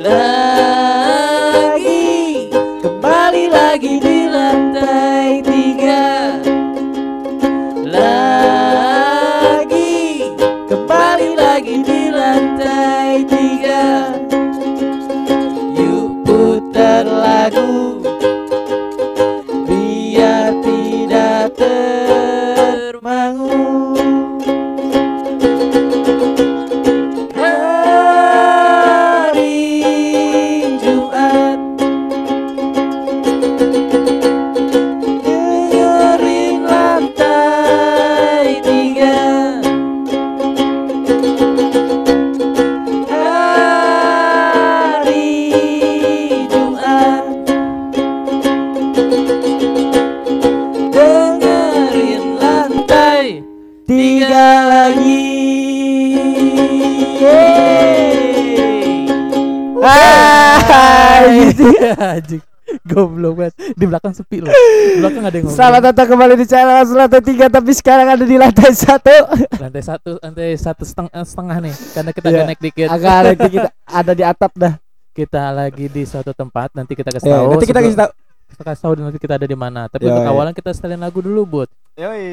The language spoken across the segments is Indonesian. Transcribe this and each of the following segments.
lagi ada yang ngomong. Selamat datang kembali di channel lantai tiga tapi sekarang ada di lantai satu. Lantai satu, lantai satu setengah, setengah nih. Karena kita agak naik dikit. Agak nanti kita ada di atap dah. Kita lagi di suatu tempat. Nanti kita kasih Eh, tahu. nanti kita kasih tahu. Kita kasih tahu nanti kita ada di mana. Tapi Yoi. untuk awalan kita setelin lagu dulu, buat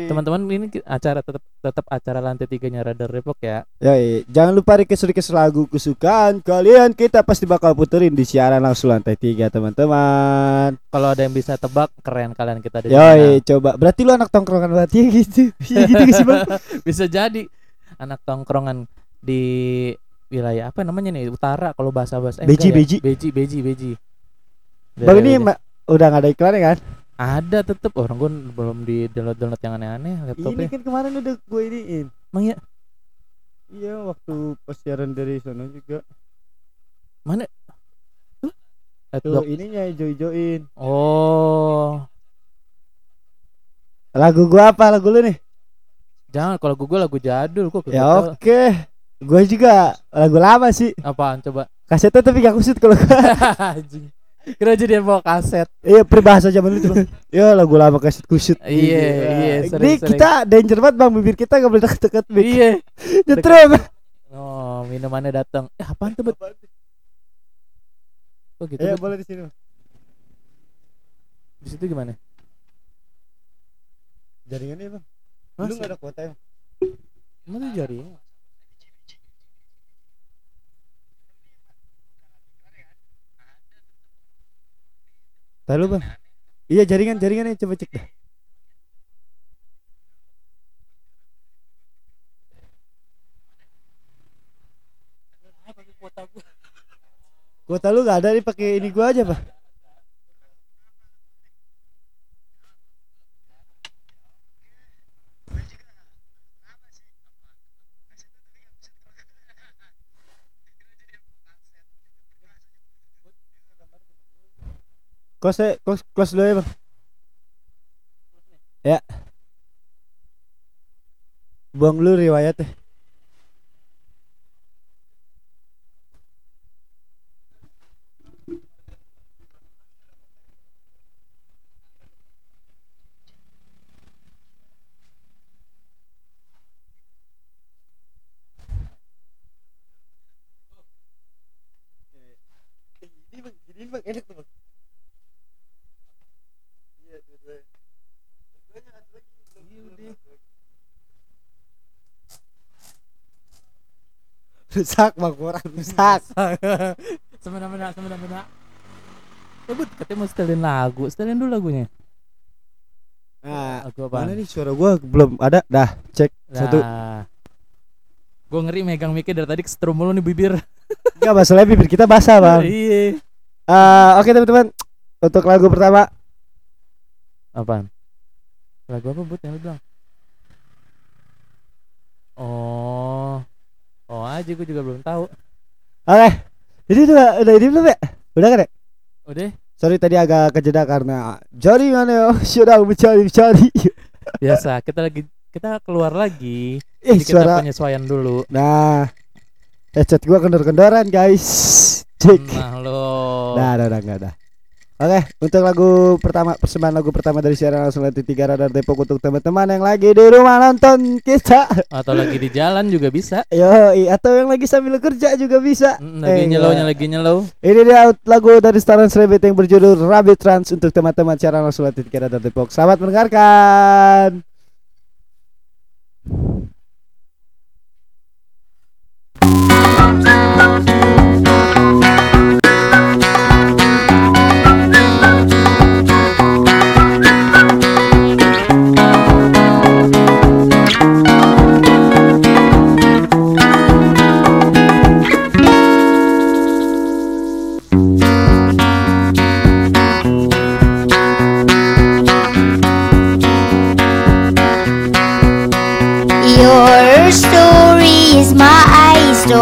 teman-teman ini acara tetap tetap acara lantai tiganya Radar Depok ya. Yoi. Jangan lupa request-request lagu kesukaan kalian kita pasti bakal puterin di siaran langsung lantai tiga teman-teman. Kalau ada yang bisa tebak, keren kalian kita ada di mana. Yoi, coba. Berarti lu anak tongkrongan banget ya gitu. Iya gitu gak sih, Bang? bisa jadi anak tongkrongan di wilayah apa namanya nih utara kalau bahasa bahasa Beji, beji. beji beji beji Bang ini ma- udah gak ada iklannya kan? ada tetep orang gue belum di download download yang aneh-aneh Ini laptopnya kan kemarin udah gue iniin. emang ya Iya, waktu pas siaran dari sana juga. mana Tuh, Eh, Tuh, ininya join-join. oh Lagu gua apa lagu lu nih? jangan kalau gue lagu jadul kok Ya oke. Gue juga lagu lama sih. apaan coba Kasetnya tapi gak kusut kalau gua. kira jadi bawa kaset Iya peribahasa zaman itu bang. Ya lagu lama kaset kusut. Iya, iya, Ini sering-sering. kita danger banget bang bibir kita gak boleh deket-deket iya Nyetrum. oh minumannya datang eh apaan tuh Bet? kok gitu Ya Bet? boleh di sini. di situ gimana Jaringannya bang. Lu gak ada kuota ya? Mana jari? Tahu bang. Iya jaringan jaringannya coba cek dah. Kuota lu gak ada nih pakai ini gua aja pak. Kos kos kos dulu ya bang. Ya. Buang lu riwayatnya. Ini bang, ini bang enak bang. Iya, dua-duanya. Dua-duanya ada lagi, belum- belum masuk. Rusak bang, orang rusak. semena-mena, semena-mena. Sebut katanya mau setelin lagu, setelin dulu lagunya. Nah, Lagu apa? mana nih suara gua belum ada. Dah, cek satu. Nah. Gue ngeri megang mic dari tadi kesetrum mulu nih bibir. Enggak masalah bibir kita basah bang. Iya. Eh, Oke teman-teman, untuk lagu pertama Apaan? Lagu apa buat yang lu bilang? Oh. Oh aja gue juga belum tahu. Oke. Jadi udah udah ini belum ya? Udah kan ya? Udah, Sorry tadi agak kejeda karena jaringan ya sedang mencari-cari. biasa. Kita lagi kita keluar lagi. Eh Jadi kita suara. penyesuaian dulu. Nah, headset gua kendor-kendoran guys. Cek. Nah lo. Nah, udah, enggak ada. Oke, untuk lagu pertama persembahan lagu pertama dari siaran langsung Lantai Tiga Radar Depok untuk teman-teman yang lagi di rumah nonton kita. Atau lagi di jalan juga bisa. Yo, atau yang lagi sambil kerja juga bisa. Mm, Lagi Eh, nyelow, enggak. lagi nyelow. Ini dia lagu dari Staran Rabbit yang berjudul Rabbit Trans untuk teman-teman siaran langsung Lantai Tiga Radar Depok. Selamat mendengarkan.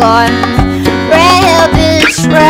gone, rabbits run.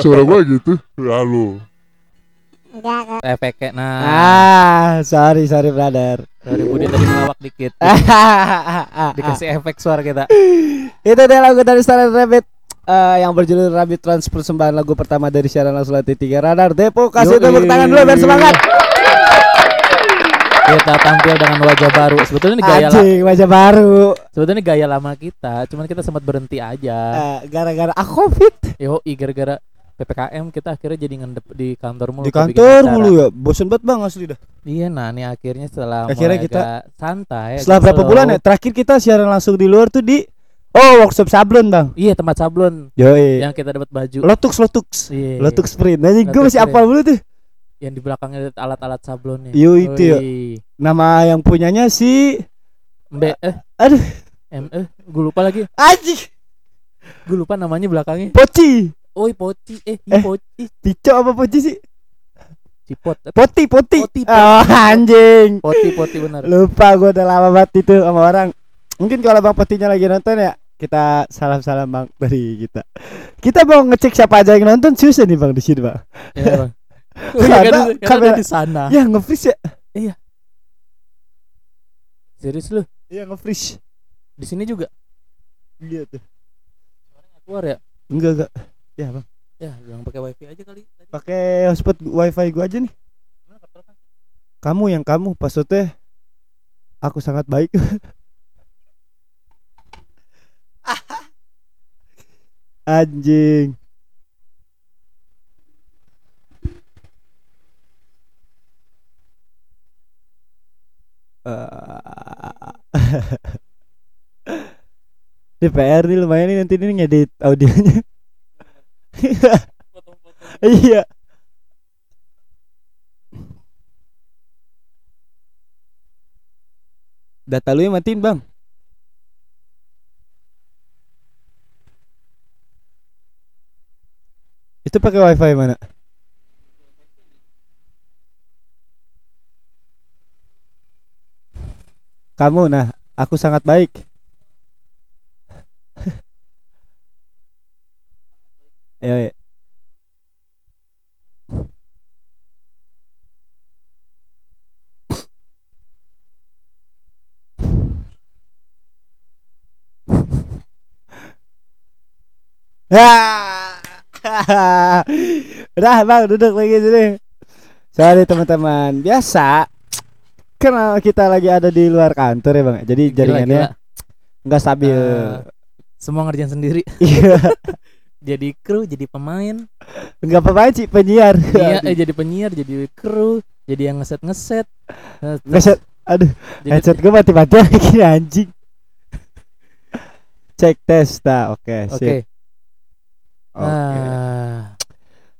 Suara gua gitu Lalu Efeknya. Nah, Ah, sorry sorry brother. dari Budi tadi ngelawak dikit. Dikasih efek suara kita. Itu dia lagu dari Staran Rabbit eh, yang berjudul Rabbit Trans persembahan lagu pertama dari siaran langsung Lantai Tiga Radar Depok. Kasih Yoi. tepuk tangan dulu biar semangat. Kita tampil dengan wajah baru. Sebetulnya ini gaya Anjing wajah baru. sebetulnya ini gaya lama kita, cuman kita sempat berhenti aja. Eh, gara-gara ah covid Yo, gara-gara PPKM kita akhirnya jadi ngendep di kantor mulu. di kantor mulu ya. Bosen banget bang asli dah. Iya, nah nih akhirnya setelah Akhirnya kita- santai. Setelah berapa slow. bulan ya? Terakhir kita siaran langsung di luar tuh di Oh workshop sablon bang. Iya, tempat sablon Yoi. yang kita dapat baju. Lotux Lotux. Iya. Lotux sprint. Nah, gue masih apal dulu tuh. Yang di belakangnya ada alat-alat sablonnya. Yo, itu ya. Nama yang punyanya si Mbe eh Aduh. M eh gue lupa lagi. Anjing Gue lupa namanya belakangnya. Poci. Oh, Poci. Eh, Eh. Poci. Pico apa Poci sih? Cipot. Poti Poti. Poti, Poti. Oh anjing. Poti, Poti benar. Lupa gue udah lama banget itu sama orang. Mungkin kalau Bang Potinya lagi nonton ya kita salam-salam Bang dari kita. Kita mau ngecek siapa aja yang nonton susah nih Bang di sini Bang. Iya, Bang. Oh, Karena iya, kan, kan kamera- di sana. Ya nge-freeze ya. Serius lu? Iya nge-freeze. Di sini juga Iya tuh. keluar ya? Enggak enggak. Ya Bang. Ya, yang pakai wifi aja kali. Pakai hotspot wifi gua aja nih. Kamu yang kamu passwordnya aku sangat baik. Anjing. DPR nih lumayan nih nanti ini ngedit audionya. Iya. Data lu yang matiin bang. Itu pakai wifi mana? Kamu nah, aku sangat baik. Ayo, ayo. Ah. Udah bang duduk lagi sini. Sorry teman-teman biasa karena kita lagi ada di luar kantor ya bang. Jadi Gila, jaringannya nggak stabil. Eh, semua ngerjain sendiri. Iya jadi kru, jadi pemain. nggak apa-apa sih penyiar. iya, eh jadi penyiar, jadi kru, jadi yang ngeset ngeset. Ngeset. Aduh Jadi, headset gue mati-mati lagi anjing. Cek tes nah oke Oke. sip. Oke. Ah,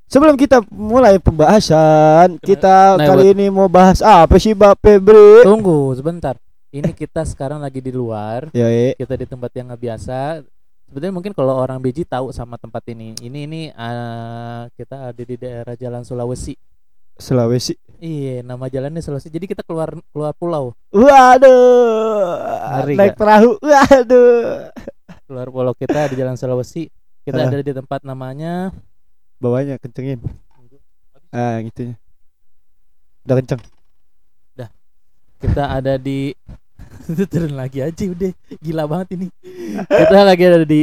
Sebelum kita mulai pembahasan, kita Nah, kali ini mau bahas apa sih Mbak Febri? tunggu sebentar. Ini kita sekarang lagi di luar. Yoi. Kita di tempat yang nggak biasa. Sebetulnya mungkin kalau orang Beji tahu sama tempat ini. Ini ini ah, kita ada di daerah Jalan Sulawesi. Sulawesi. Iya, nama jalannya Sulawesi. Jadi kita keluar keluar pulau, Waduh. Ngeri Naik gak? perahu. Waduh. keluar pulau kita di Jalan Sulawesi. Kita Ah. ada di tempat namanya Bawahnya kencengin. Ah, gitu. Udah kenceng. kita ada di itu turun lagi aja udah gila banget ini kita lagi ada di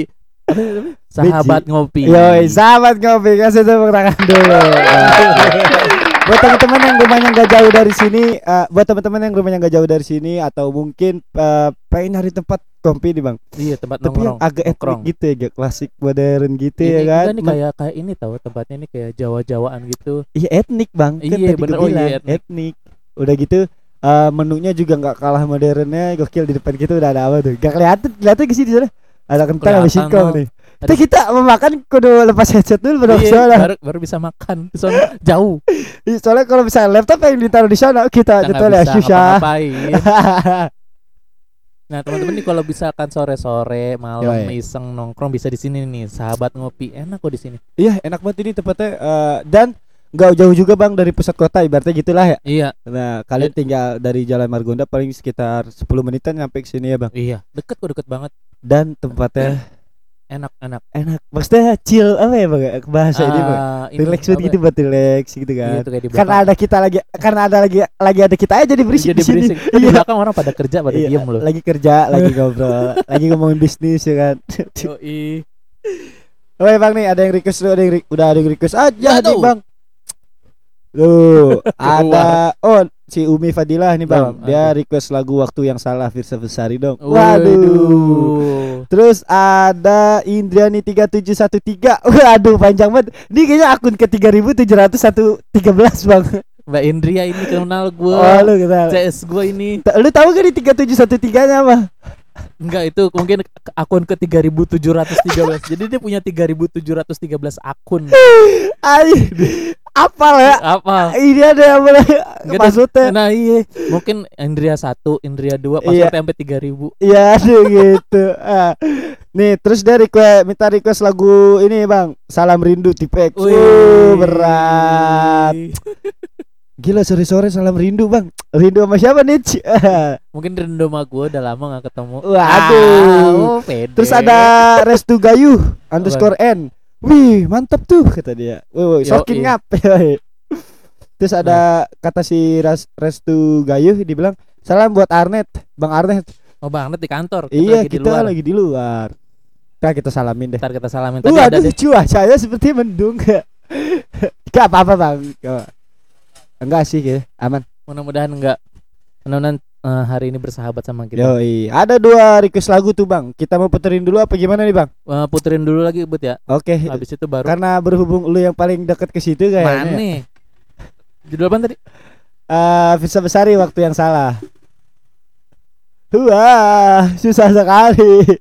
sahabat ngopi Yoi, sahabat ngopi kasih tepuk tangan dulu. buat teman-teman yang rumahnya nggak jauh dari sini, eh, buat teman-teman yang rumahnya nggak jauh dari sini atau mungkin eh, pengen nyari tempat kopi nih bang, iya tempat tapi yang nongkrong agak etnik nongkrong. gitu ya, agak klasik modern gitu ini ya kan? nih kayak kayak ini tahu tempatnya ini kayak Jawa-Jawaan gitu Iya etnik bang, kan Iya, tadi bener. Oh, iya, bilang, etnik. etnik. Udah gitu eh, menunya juga nggak kalah modernnya, gokil di depan kita udah ada apa tuh? Gak kelihatan, kelihatan sih di sana? Ada kentang sama Kelihatan singkong nih. Ada- Tapi kita mau makan kudu lepas headset dulu baru Iya, baru, baru bisa makan sana jauh Iya, Soalnya kalau misalnya laptop yang ditaruh di sana kita kita nyetel ya bisa susah. nah teman-teman nih kalau misalkan sore-sore malam Yoi. iseng nongkrong bisa di sini nih sahabat ngopi enak kok di sini Iya enak banget ini tempatnya eh, dan nggak jauh juga bang dari pusat kota ibaratnya gitulah ya. iya Nah kalian tinggal dari Jalan Margonda paling sekitar 10 menitan nyampe ke sini ya bang. iya deket kok deket banget Dan tempatnya enak enak enak. Maksudnya chill apa ya bang? ya? Bahasa ini bang. Ah, Relax banget gitu buat relax gitu Iya, kan. di Karena ada kita lagi karena ada lagi lagi ada kita aja jadi berisik jadi di sini. berisik. Kan di Iya. belakang orang pada kerja pada Iya, diem loh. Lagi kerja, lagi ngobrol, lagi ngomongin bisnis ya kan. Yoi. Oke bang nih ada yang request ada yang udah ada yang request aja Ya, nih bang. Tuh ada oh si Umi Fadilah nih bang, Bang, dia request lagu waktu yang salah Firsa Besari dong. Waduh. Terus ada Indriani 3713 Waduh panjang banget. Ini kayaknya akun ke 3713 bang. Mbak Indria ini kenal gue. Oh lu kita. CS gue ini Lu tahu gak di 3713 nya apa? enggak itu mungkin akun ke 3713. Jadi dia punya 3713 akun. Ay, apal ya. Apa? Ini ada yang boleh Enggak, maksudnya. Nah iya Mungkin Indria 1 Indria 2 Iya. Passwordnya sampai 3000 Iya ada gitu. Ah. Nih terus dia request minta request lagu ini bang. Salam rindu tipe X. Uh, berat. Gila sore sore salam rindu bang. Rindu sama siapa nih? Mungkin rindu sama gue udah lama gak ketemu Waduh. Wow, pede. Terus ada Restu Gayu underscore N. Wih mantap tuh kata dia. Yoi. sokin ngap. Yoi. Terus ada kata si Ras- Restu Gayu dibilang salam buat Arnet, Bang Arnet. Oh banget di kantor Kita iya lagi di kita luar. lagi di luar. Nah kita salamin deh. Ntar kita salamin Tadi Uh, ada aduh deh cuacanya seperti mendung Gak apa-apa bang Gak- Enggak sih ya aman Mudah-mudahan enggak Mudah-mudahan eh, hari ini bersahabat sama kita. Yoi, ada dua request lagu tuh bang. Kita mau puterin dulu apa gimana nih bang? Eh, puterin dulu lagi But ya. Oke. Habis itu baru Karena berhubung lu yang paling dekat ke situ mana kayaknya. nih? Judul apa tadi? Eh, bisa besari waktu yang salah. Wah, susah sekali.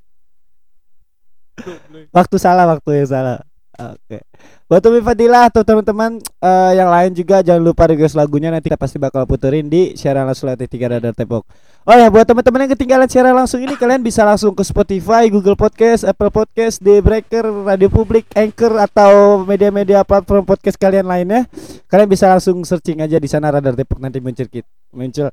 waktu salah, waktu yang salah. Oke. Buat Umi Fadilah atau teman-teman eh, yang lain juga jangan lupa request lagunya nanti kita pasti bakal puterin di siaran langsung latih tiga radar tepok. Oh ya buat teman-teman yang ketinggalan siaran langsung ini kalian bisa langsung ke Spotify, Google Podcast, Apple Podcast, The Breaker, Radio Publik, Anchor atau media-media platform podcast kalian lainnya. Kalian bisa langsung searching aja di sana radar tepok nanti muncul kita. Muncul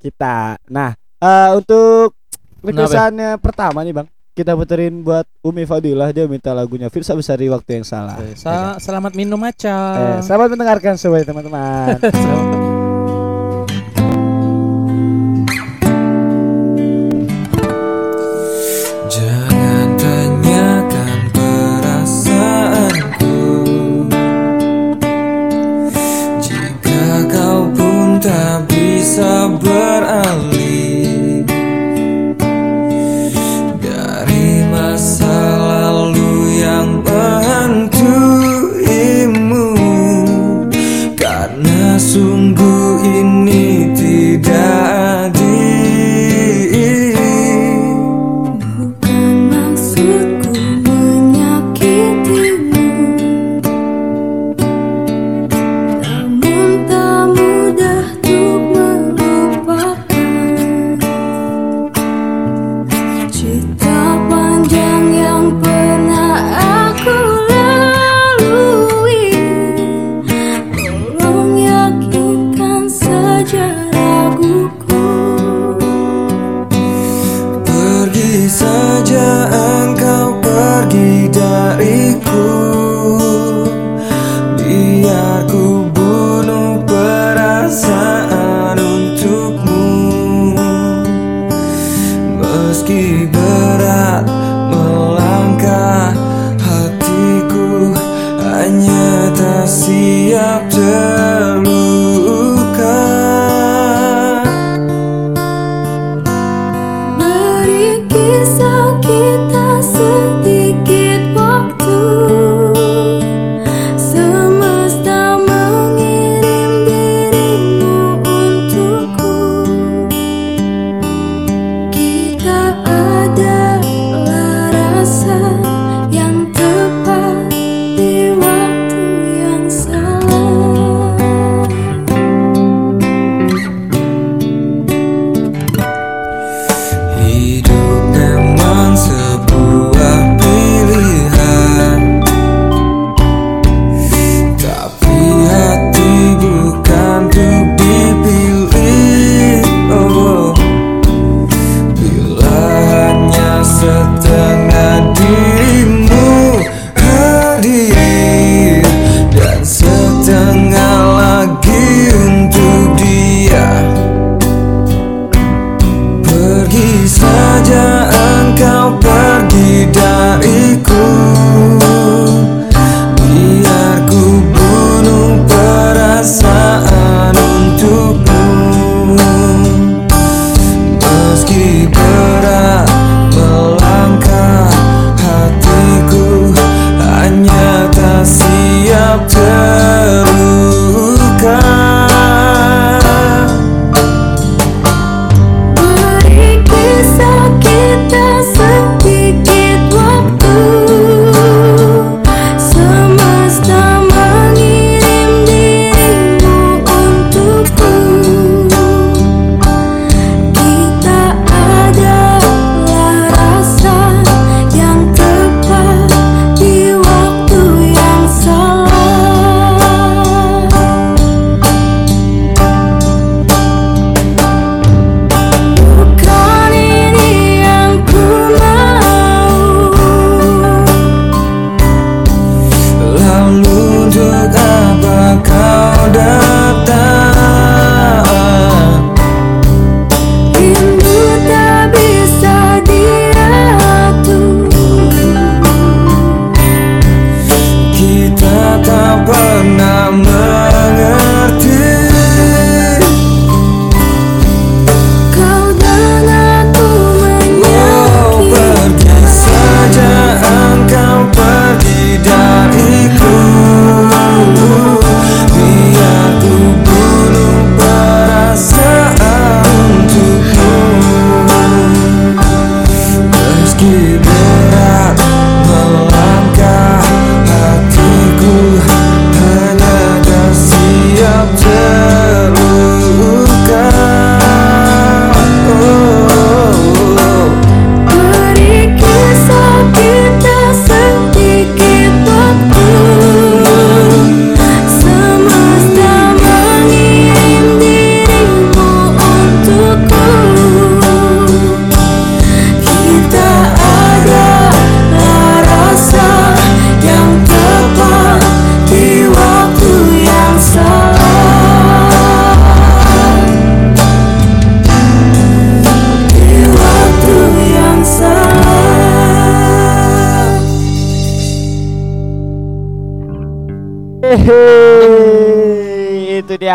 kita. Nah, eh, untuk requestannya pertama nih Bang. Kita puterin buat Umi Fadilah dia minta lagunya Firsa Besari waktu yang salah. Sa- selamat minum Eh, aja. selamat mendengarkan semuanya teman-teman.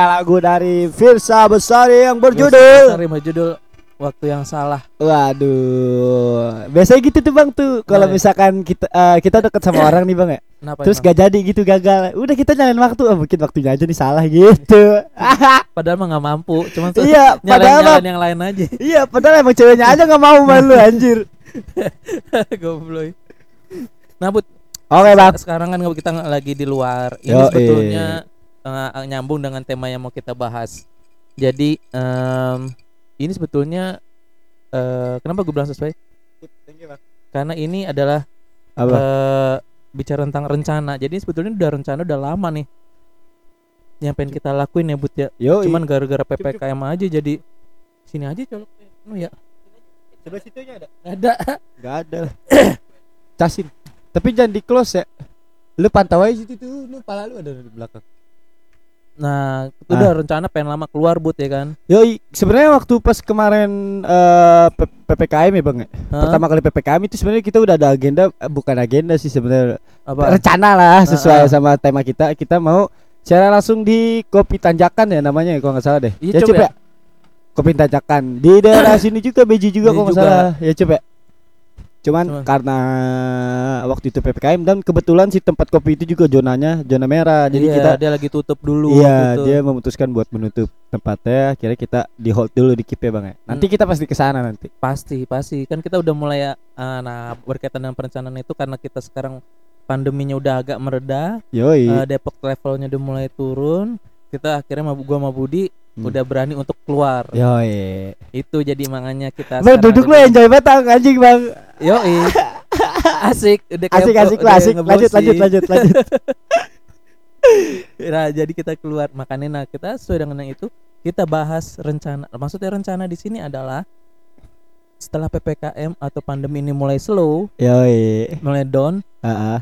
lagu dari Firsa Besari yang berjudul Sorry, berjudul Waktu yang salah. Waduh Biasanya gitu tuh bang tuh Kalau Nah, ya. misalkan kita eh, kita deket sama orang nih bang ya Kenapa? Terus emang? gak jadi gitu gagal Udah kita nyalain waktu oh, Mungkin waktunya aja nih salah gitu padahal mah nggak mampu, cuman tuh Iya nyalain padahal nyalain yang lain aja. Iya padahal emang ceweknya aja gak mau malu anjir Goblok. Nah, Bud, Oke bang sekarang kan kita lagi di luar. Ini Yoi. sebetulnya eh, nyambung dengan tema yang mau kita bahas. Jadi em, ini sebetulnya eh, kenapa gue bilang sesuai? Karena ini adalah Apa? eh, bicara tentang rencana. Jadi sebetulnya udah rencana udah lama nih. Yang pengen kita lakuin ya, Bud ya. Yo Cuman gara-gara PPKM aja jadi sini aja colok. Oh ya. Coba situnya ada Nggak ada. Gak ada Casin Tapi jangan di close ya Lu pantau aja situ tuh Lu pala lu ada di belakang Nah, itu Ah. udah rencana pengen lama keluar Bud ya kan. Yoi, sebenarnya waktu pas kemarin eh, P- PPKM ya bang ya? Hah? Pertama kali PPKM itu sebenarnya kita udah ada agenda, eh, bukan agenda sih sebenarnya rencana lah sesuai Ah, ah. sama tema kita. Kita mau secara langsung di Kopi Tanjakan ya namanya ya kalau nggak salah deh. Iya, ya coba coba. ya. Kopi Tanjakan di daerah sini juga Beji juga Beji kalau nggak salah. Ya coba. Cuman Cuman. karena waktu itu PPKM dan kebetulan si tempat kopi itu juga zonanya zona merah. Jadi iya, kita dia lagi tutup dulu Iya, gitu. dia memutuskan buat menutup tempatnya. Akhirnya kita di hold dulu di KIP ya, Bang ya. Nanti kita pasti ke sana nanti. Pasti, pasti. Kan kita udah mulai uh, nah berkaitan dengan perencanaan itu karena kita sekarang pandeminya udah agak mereda, Yoi. uh, Depok levelnya udah mulai turun. Kita akhirnya gua sama Budi Hmm. udah berani untuk keluar. Yoi. Itu jadi makanya kita Bang duduk lu enjoy banget Bang, anjing, Bang. Yoi. asik, udah kayak Asik asik udah asik. Lanjut lanjut lanjut lanjut. Nah, jadi kita keluar makanya nah kita sesuai dengan itu kita bahas rencana. Maksudnya rencana di sini adalah setelah PPKM atau pandemi ini mulai slow, Yoi. mulai down, Heeh.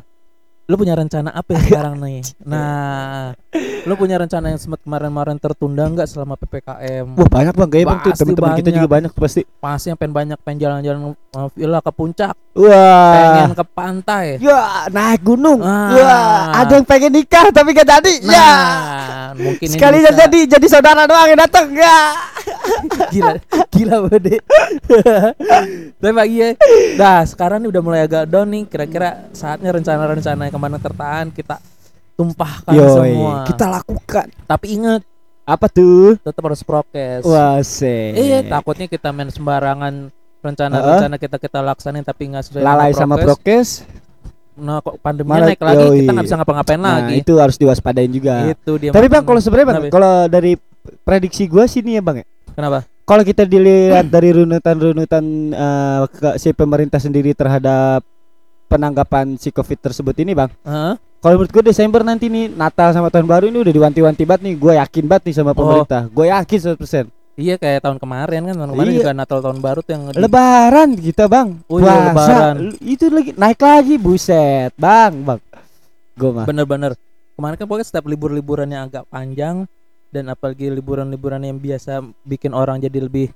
Lu punya rencana apa yang sekarang nih? Nah, lu punya rencana yang sempat kemarin-kemarin tertunda nggak selama PPKM? Wah, banyak Bang, kayaknya Pasti teman-teman kita juga banyak pasti. Pasti yang pengen banyak pengen jalan-jalan uh, villa ke puncak, Wah. pengen ke pantai. Ya, naik gunung. Ah. Wah, ada yang pengen nikah tapi gak jadi. Nah, ya. mungkin ini Sekali bisa. jadi jadi saudara doang yang datang. Ya. gila gila bode tapi pagi ya dah sekarang ini udah mulai agak down nih kira-kira saatnya rencana-rencana yang ke mana tertahan kita tumpahkan Yoi, semua kita lakukan. tapi ingat Apa tuh? tetap harus prokes Wah, se. iya takutnya kita main sembarangan rencana-rencana kita kita laksanin tapi nggak sesuai lalai sama prokes. nah kok Malah- naik lagi yoi. kita nggak bisa ngapa-ngapain Nah, lagi itu harus diwaspadain juga. itu dia Tapi Bang, kalau sebenarnya Bang, kalau dari prediksi gua sih nih ya Bang ya. kenapa Kalau kita dilihat dari runutan-runutan eh, ke- si pemerintah sendiri terhadap penanggapan si Covid tersebut ini, Bang. Hah? Kalau menurut gue Desember nanti nih Natal sama tahun baru ini udah diwanti-wanti banget nih. Gue yakin banget nih sama Oh. pemerintah. Gue yakin 100%. iya kayak tahun kemarin kan tahun kemarin Iya. juga Natal tahun baru tuh yang Lebaran kita, Bang. Oh iya, Lebaran. Itu lagi naik lagi, buset, Bang, Bang. Gue mah. Bener-bener kemarin kan pokoknya setiap libur-liburan yang agak panjang dan apalagi liburan-liburan yang biasa bikin orang jadi lebih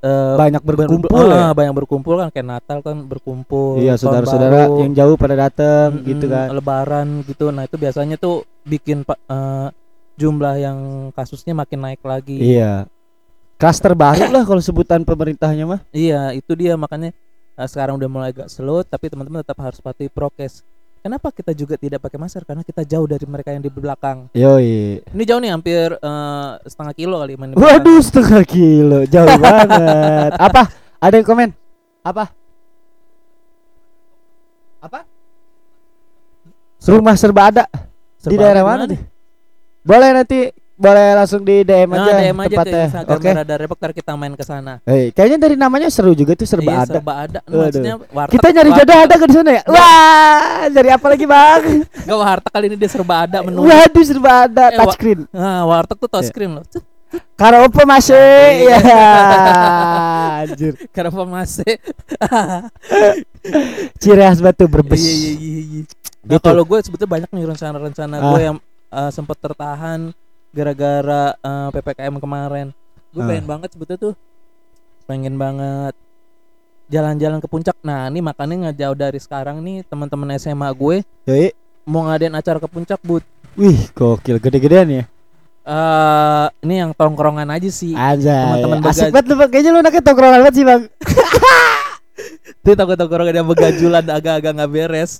eh, Banyak ber- berkumpul ber- ya. ah, banyak berkumpul kan kayak Natal kan berkumpul Iya, saudara-saudara yang jauh pada dateng mm-mm, gitu kan. lebaran gitu nah itu biasanya tuh bikin eh, jumlah yang kasusnya makin naik lagi Iya. Klaster baru lah kalau sebutan pemerintahnya mah. Iya, itu dia makanya eh, sekarang udah mulai agak slow tapi teman-teman tetap harus patuhi prokes Kenapa kita juga tidak pakai masker? Karena kita jauh dari mereka yang di belakang. Yoi. Ini jauh nih, hampir eh, setengah kilo kali main. Waduh setengah kilo jauh banget. Apa? Ada yang komen? Apa? Apa? Rumah serba ada di Serba daerah di mana nih? Boleh nanti boleh langsung di DM Nah, aja DM aja ke tempatnya. Instagram Oke. Radar Depok, ntar kita main ke sana. Hei, kayaknya dari namanya seru juga tuh serba Iya, ada. Serba ada. Maksudnya warteg. Kita nyari jodoh ada ke di sana ya? Wah, nyari apa lagi bang? Enggak warteg kali ini dia serba ada menu. Waduh serba ada Eh, touchscreen. Nah, warteg tuh Iya. touchscreen loh. Karaoke masih Iya. ya. Anjir. Kenapa masih? Ciri khas batu berbes. Iya, iya, iya, iya. Nah, Gitu. kalau gue sebetulnya banyak nih rencana-rencana Ah. gue yang uh, sempat tertahan gara-gara uh, ppkm kemarin. Gue Ah. pengen banget sebetulnya tuh, pengen banget jalan-jalan ke puncak. Nah, ini makanya nggak jauh dari sekarang nih teman-teman SMA gue Yoi. mau ngadain acara ke puncak, but Wih, gokil gede-gedean ya. Eh, ini yang tongkrongan aja sih. Aja. Teman-teman Asik begaj- banget lu. Kayaknya lu anaknya tongkrongan banget sih, Bang. Itu tongkrongan yang begajulan agak-agak nggak beres.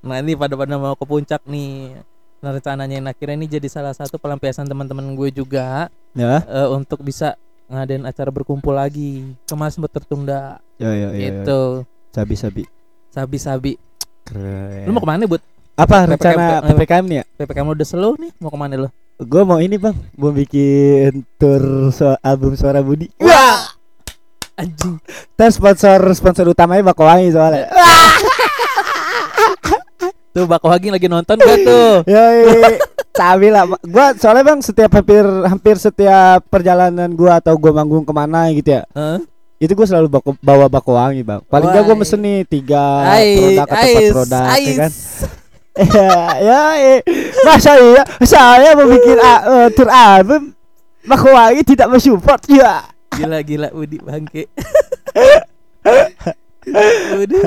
Nah ini pada pada mau ke puncak nih. Rencananya yang akhirnya ini jadi salah satu pelampiasan teman-teman gue juga Ya. eh, untuk bisa ngadain acara berkumpul lagi. Kemarin sempat tertunda Yo yo yo. gitu. Sabi-sabi. Sabi-sabi. Keren. Lu mau ke mana bud? apa PPKM rencana PPKM nih ya? PPKM lu udah slow nih. Mau ke mana lu? Gue mau ini bang, mau bikin tour so album Suara Budi. Wah, Anjing. dan sponsor sponsor utamanya Bakowangi soalnya. Tuh Bak Wagi lagi nonton gak tuh? Yoi, cabi lah. Gua soalnya bang setiap hampir hampir setiap perjalanan gua atau gua manggung ke mana gitu ya, Hah? itu gua selalu bako, bawa Bakowangi bang. Paling gua Wah. mesen nih tiga Ais, produk atau empat ais, produk, ya ais. kan? ya, ya, eh. masa iya saya mau bikin a- eh, tour album Bakowangi tidak mensupport ya. Gila gila Budi bangke. Budi.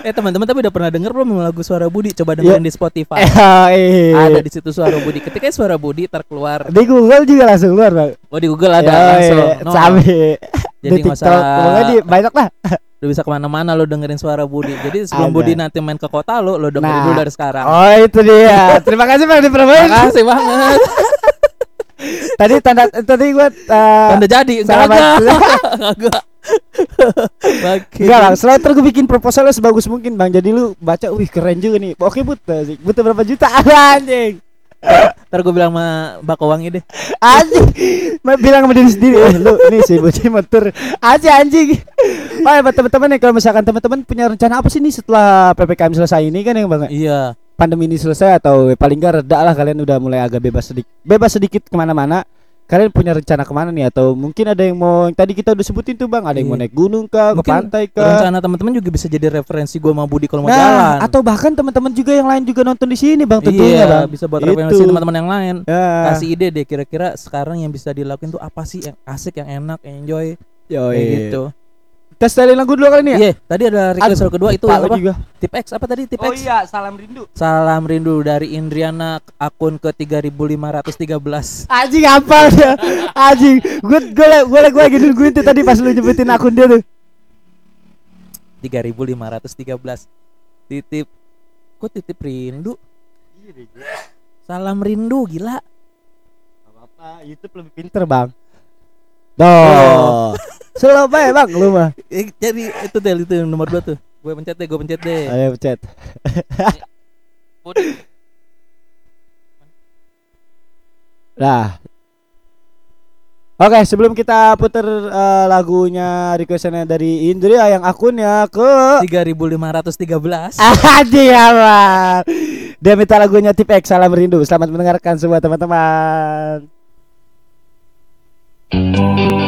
Eh teman-teman tapi udah pernah denger belum lagu Suara Budi? Coba dengerin di Spotify. Eh, Ada di situ Suara Budi. Ketika Suara Budi terkeluar, di Google juga langsung keluar bang. oh di Google ada Yoi, langsung. No, cabe. Jadi di nggak TikTok, usah- di banyak lah. Udah bisa ke mana-mana lo dengerin Suara Budi. Jadi sebelum Ada. Budi nanti main ke kota lo, lo dengerin Nah. dulu dari sekarang. Oh itu dia. Terima kasih bang dipromoin. Makasih banget. Tadi tanda tadi gua uh, Tanda jadi enggak enggak. Enggak. Bang, selalu terus gue bikin proposalnya sebagus mungkin bang. Jadi lu baca, wih keren juga nih. Oke but, asik. butuh berapa juta? anjing, Ntar gue bilang sama Bakowangi deh. anjing. Bilang sama diri sendiri, eh, lu nih si bocah motor aja anjing. Oh ya teman-teman nih kalau misalkan teman-teman punya rencana apa sih nih setelah ppkm selesai ini kan yang bang? Iya. Pandemi ini selesai atau paling enggak reda lah kalian udah mulai agak bebas sedikit, bebas sedikit ke mana-mana. Kalian punya rencana ke mana nih atau mungkin ada yang mau yang tadi kita udah sebutin tuh bang, ada yang mau Iya. naik gunung kah, ke pantai kah? Rencana teman-teman juga bisa jadi referensi gue sama Budi kalau mau Nah, jalan. atau bahkan teman-teman juga yang lain juga nonton di sini bang tentunya iya, bang. bisa buat referensi teman-teman yang lain. Ya. Kasih ide deh kira-kira sekarang yang bisa dilakuin tuh apa sih yang asik, yang enak, yang enjoy Yoi. kayak gitu. Tes dari lagu dulu kali ini ya. Iya, tadi ada request lagu kedua itu apa? juga. Tip X apa tadi tip Oh X? iya, salam rindu. Salam rindu dari Indriana akun ke 3513. Anjing apa dia? Anjing. Gue gue gue gue lagi nungguin tuh tadi pas lu nyebutin akun dia tuh. 3513. Titip Kok titip rindu? Salam rindu gila. apa YouTube lebih pinter bang. Tuh. Banget bang lu mah. Eh, jadi itu deh itu yang nomor dua tuh. Gue pencet deh, gue pencet deh. Ayo chat. Budi. Nah. Oke, sebelum kita puter eh, lagunya requestannya dari Indria yang akunnya ke 3513. Anjing apa? Dia minta lagunya Tip X Salam Rindu. Selamat mendengarkan semua teman-teman. thank you.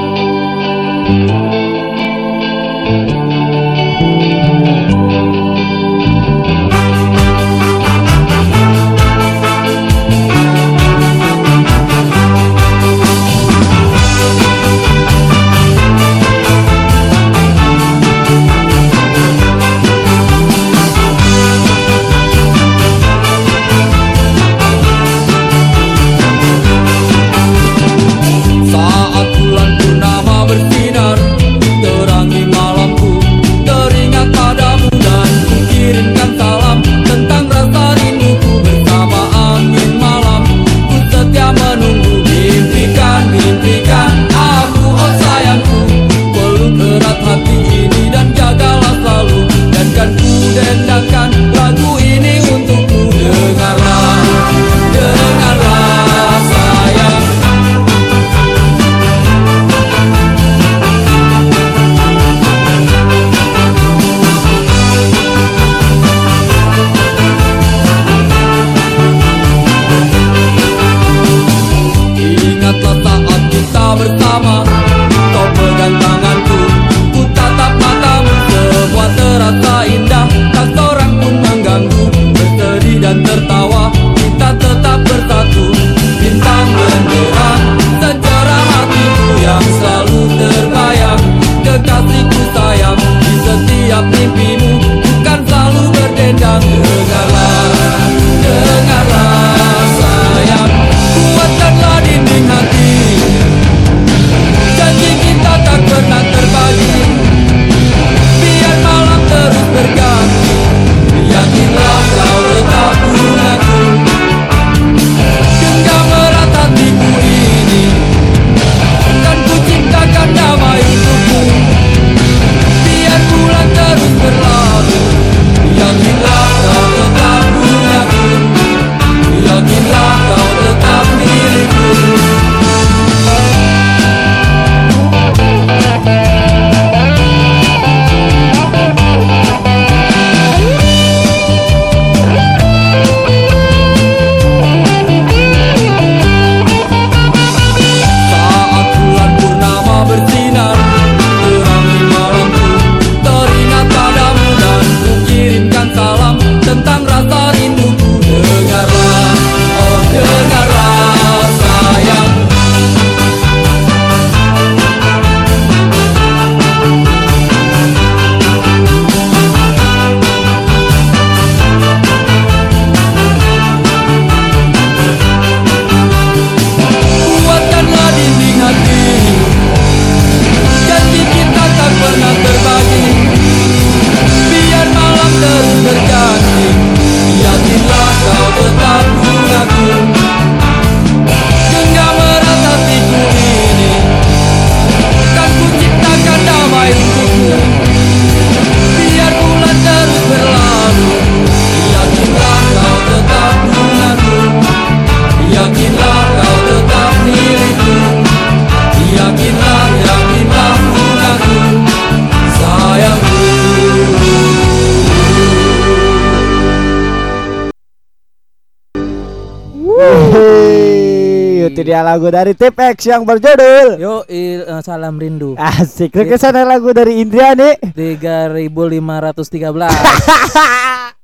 Dia lagu dari Tipex yang berjudul Yo, i- eh, salam rindu. Asik. Ada lagu dari Indriani. 3513.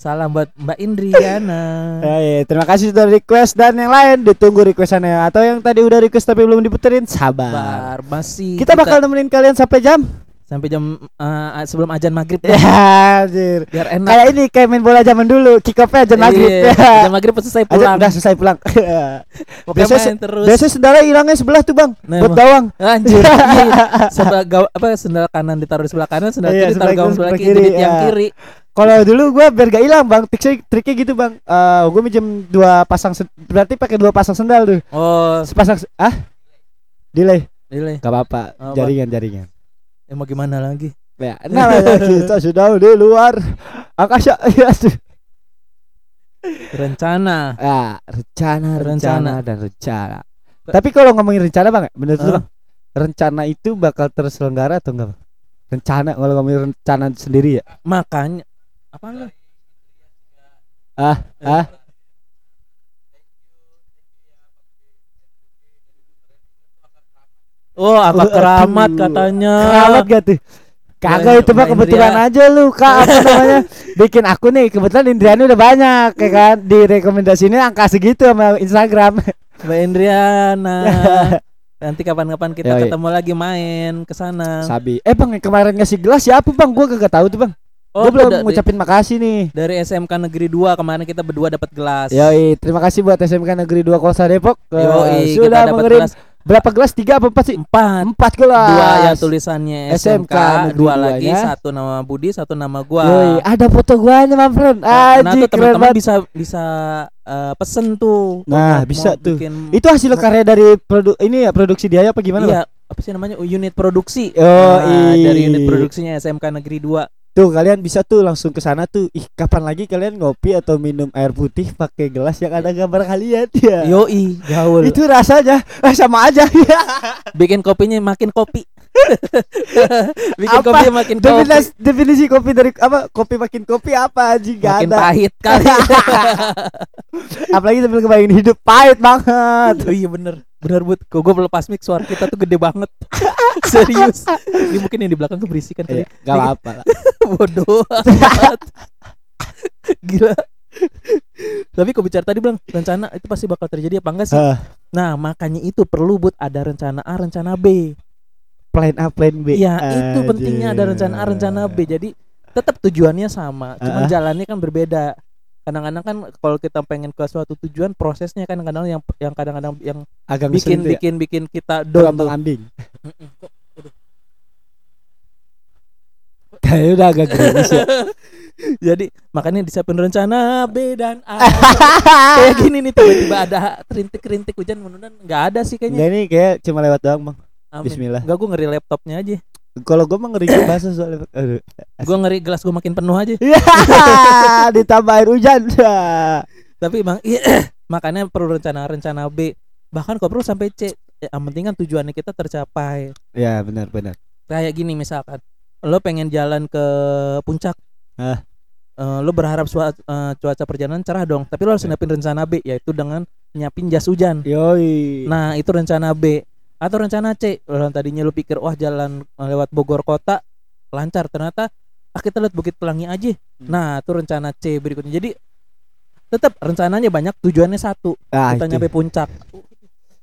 Salam buat Mbak Indriana. Ya, ya, terima kasih sudah request dan yang lain ditunggu requestannya atau yang tadi udah request tapi belum diputerin sabar. Bar, masih Kita bakal nemenin kalian sampai jam. Sampai jam eh, sebelum ajan maghrib Ya, ya. anjir. biar enak. Kayak ini kayak main bola zaman dulu, kick off-nya aja maghrib. Iya, Ajan maghrib pas selesai pulang. udah selesai pulang. Pokoknya biasanya main terus. Biasanya sendalnya hilangnya sebelah tuh, Bang. Nah, buat gawang. Anjir. iya. Sebelah apa sendal kanan ditaruh di sebelah kanan, sendal Iya, kiri ditaruh sebelah gawang sebelah kiri, kiri, yang ya. kiri. Kalau dulu gua biar gak hilang, Bang. Triknya triknya gitu, Bang. Eh, gua minjem dua pasang berarti pakai dua pasang sendal tuh. Oh, Sepasang se- ah? Delay. Lile. Gak apa-apa. Apa? Jaringan-jaringan. Ya mau gimana lagi? Ya, namanya kita sudah di luar angkasa. Ya. Rencana. Ya, rencana, rencana, Rencana. dan rencana. Tapi kalau ngomongin rencana bang, menurut lu Hah? bang, rencana itu bakal terselenggara atau enggak? Bang? Rencana kalau ngomongin rencana sendiri ya? Makanya apa lu? Ah, ah, Oh, apa keramat katanya. keramat gak tuh? Kagak Mbak- itu mah Mbak kebetulan Indria. aja lu kak apa namanya bikin aku nih kebetulan Indriani udah banyak ya kan di rekomendasinya angka segitu sama Instagram Mbak Indriana. Nanti kapan-kapan kita Yoi. ketemu lagi main ke sana. Sabi eh bang kemarin ngasih gelas siapa bang gua kagak tahu tuh bang Oh, gua belum ngucapin makasih nih dari SMK Negeri 2 kemarin kita berdua dapat gelas. Yoi, terima kasih buat SMK Negeri 2 Kolsa Depok. Yoi, kita sudah dapat mengirim gelas berapa gelas? Tiga apa empat sih? empat. Empat gelas. Dua yang tulisannya SMK SMK, dua lagi, ya. satu nama Budi, satu nama gua. Yoi, ada foto guanya, my friend. Nah, nah tuh teman-teman bisa bisa eh, pesen tuh. Nah, Mau- bisa mau tuh. bikin- Itu hasil karya dari produ ini ya, produksi dia apa gimana? iya, apa sih namanya? Unit produksi. Oh, Nah, dari unit produksinya SMK Negeri 2. Tuh kalian bisa tuh langsung ke sana tuh. Ih, kapan lagi kalian ngopi atau minum air putih pakai gelas yang ada gambar kalian ya? Yoi, gaul. Itu rasanya eh, sama aja. bikin kopinya makin kopi. bikin Apa? kopinya makin kopi. definisi, definisi kopi dari apa? Kopi makin kopi apa aja? Gak Makin ada. pahit kali. Apalagi sambil kebayangin hidup pahit banget. oh iya bener Bener but Kok gue melepas mic suara kita tuh gede banget Serius. Ini mungkin yang di belakang keberisikan kali. Iya, gak apa-apa. Bodoh. Gila. Tapi kau bicara tadi bilang Rencana itu pasti bakal terjadi apa enggak sih? Ah, Nah makanya itu perlu buat ada rencana A rencana B. Plan A, plan B. Iya itu pentingnya ada rencana A rencana B. Jadi tetap tujuannya sama Cuman Ah. jalannya kan berbeda kadang-kadang kan kalau kita pengen ke suatu tujuan prosesnya kan kadang-kadang yang yang kadang-kadang yang agak bikin ya. bikin bikin kita down tuh. Kayaknya udah agak gerimis ya. Jadi makanya disiapin rencana B dan A. Kayak gini nih tiba-tiba ada rintik-rintik hujan mudah nggak ada sih kayaknya. Enggak ini kayak cuma lewat doang, Bang. Amin. bismillah. Enggak gue ngeri laptopnya aja. Kalau gua mah ngeri bahasa soalnya. Aduh. Gue ngeri gelas gue makin penuh aja. Iya, ditambah air hujan. Tapi bang, iya, makanya perlu rencana-rencana B. Bahkan kalau perlu sampai C. Ya, yang penting kan tujuannya kita tercapai. ya, benar benar. Kayak gini misalkan, lo pengen jalan ke puncak. Ah. Eh, lo berharap sua- eh, cuaca perjalanan cerah dong, tapi lo harus Ya. nyiapin rencana B, yaitu dengan nyiapin jas hujan. Yoi. Nah, itu rencana B. Atau rencana C, kalau tadinya lu pikir wah jalan lewat Bogor kota lancar, ternyata ah kita lihat Bukit Pelangi aja. Hmm. Nah, itu rencana C berikutnya. Jadi tetap rencananya banyak, tujuannya satu. Ah, kita itu. nyampe puncak.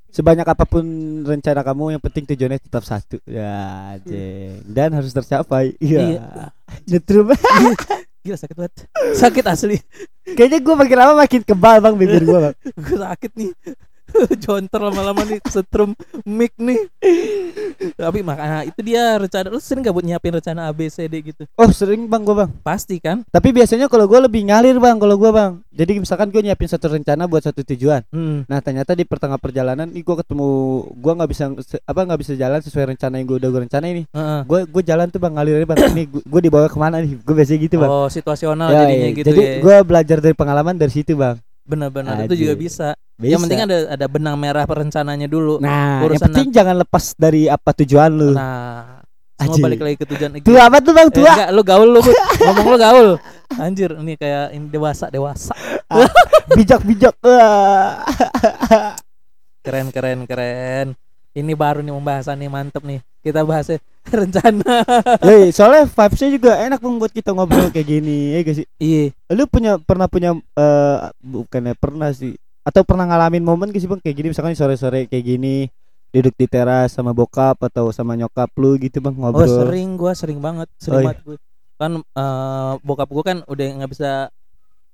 Sebanyak apa pun rencana kamu yang penting tujuannya tetap satu. Ya, jeng. Dan harus tercapai. Iya. Iya. Nyetrum. Gila sakit banget. Sakit asli. Kayaknya gua makin lama makin kebal bang bibir gua bang. Gue sakit nih. Jontor lama-lama nih setrum mic nih. Tapi makanya itu dia rencana lu sering gak buat nyiapin rencana A B C D gitu? Oh sering bang gua bang. Pasti kan? Tapi biasanya kalau gua lebih ngalir bang kalau gua bang. Jadi misalkan gua nyiapin satu rencana buat satu tujuan. Hmm. Nah ternyata di pertengah perjalanan nih gua ketemu gua nggak bisa apa nggak bisa jalan sesuai rencana yang gua udah gua rencana ini. Heeh. Gua gua jalan tuh bang ngalir bang. Ini gua, gua dibawa ke mana nih? Gua biasanya gitu bang. Oh, situasional Ya, jadinya gitu Jadi ya. gua belajar dari pengalaman dari situ bang. Benar-benar itu juga bisa. Bisa. Yang penting ada ada benang merah perencananya dulu. Nah, yang urusan penting jangan lepas dari apa tujuan lu. Nah, Semua Anjir. balik lagi ke tujuan Iki. Tua apa tuh bang Eh, tua? enggak, lu gaul lu, ngomong lu gaul. Anjir, ini kayak ini dewasa, dewasa. Bijak-bijak. Wah. Keren, keren, keren. Ini baru nih pembahasan nih mantep nih. Kita bahasnya rencana. Yoi, soalnya vibesnya juga enak bang buat kita ngobrol kayak gini, ya gak sih? Iya. Lu punya pernah punya eh bukannya pernah sih atau pernah ngalamin momen gak sih bang kayak gini misalkan sore-sore kayak gini duduk di teras sama bokap atau sama nyokap lu gitu bang Oh ngobrol. sering gua sering banget, sering Oh, iya. banget gue. Kan eh, bokap gua kan udah nggak bisa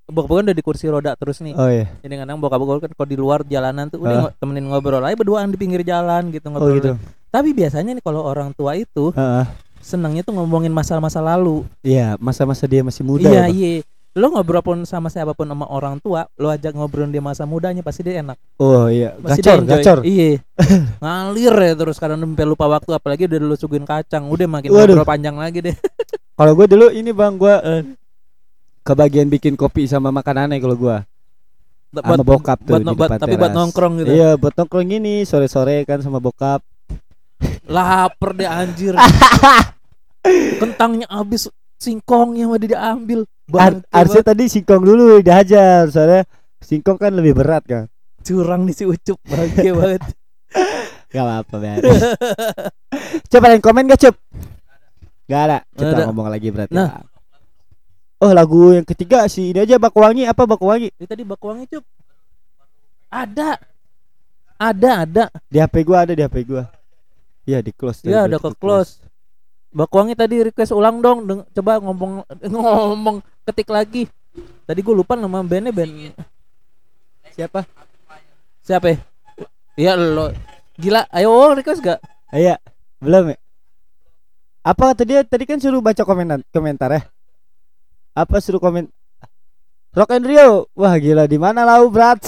bokap gua kan udah di kursi roda terus nih. Oh iya. Jadi kadang bokap gua kan kalau di luar jalanan tuh udah Ah. ngo- temenin ngobrol aja berduaan di pinggir jalan gitu Oh ngobrol. gitu. Tapi biasanya nih kalau orang tua itu Heeh. senangnya tuh ngomongin masa-masa lalu. Iya, masa-masa dia masih muda. iya, ya, iya. Lo ngobrol pun sama siapa pun sama orang tua, lo ajak ngobrol dia masa mudanya pasti dia enak. Oh iya, Pasti gacor, gacor. Iya. Ngalir ya terus kadang sampai lupa waktu apalagi udah lu suguhin kacang, udah makin Waduh. ngobrol panjang lagi deh. Kalau gue dulu ini bang, gue kebagian bikin kopi sama makanannya kalau gue sama bokap tuh buat, di buat- depan tapi buat nongkrong gitu. Iya, buat nongkrong gini sore-sore kan sama bokap. Laper deh anjir. Kentangnya habis, singkongnya mau diambil. Ar Bangke harusnya banget. tadi singkong dulu dihajar, soalnya singkong kan lebih berat kan. curang nih si Ucup bangke banget. Gak apa-apa. Coba yang komen gak Cup? Gak ada. Kita ada. ngomong lagi berarti. Nah. Oh lagu yang ketiga sih ini aja Bakwangi apa Bakwangi Ini tadi bakuangnya Cup. Ada. Ada, ada. di HP gua ada di HP gua. Iya di close. Iya, ada ke close. Bakuangi tadi request ulang dong. Deng- coba ngomong ngomong ketik lagi. Tadi gue lupa nama bandnya band Siapa? siapa ya? Iya lo. Gila, ayo request gak? Iya, belum ya? Apa tadi tadi kan suruh baca komentar komentar ya? Apa suruh komen Rock and Rio. Wah gila di mana lau berat?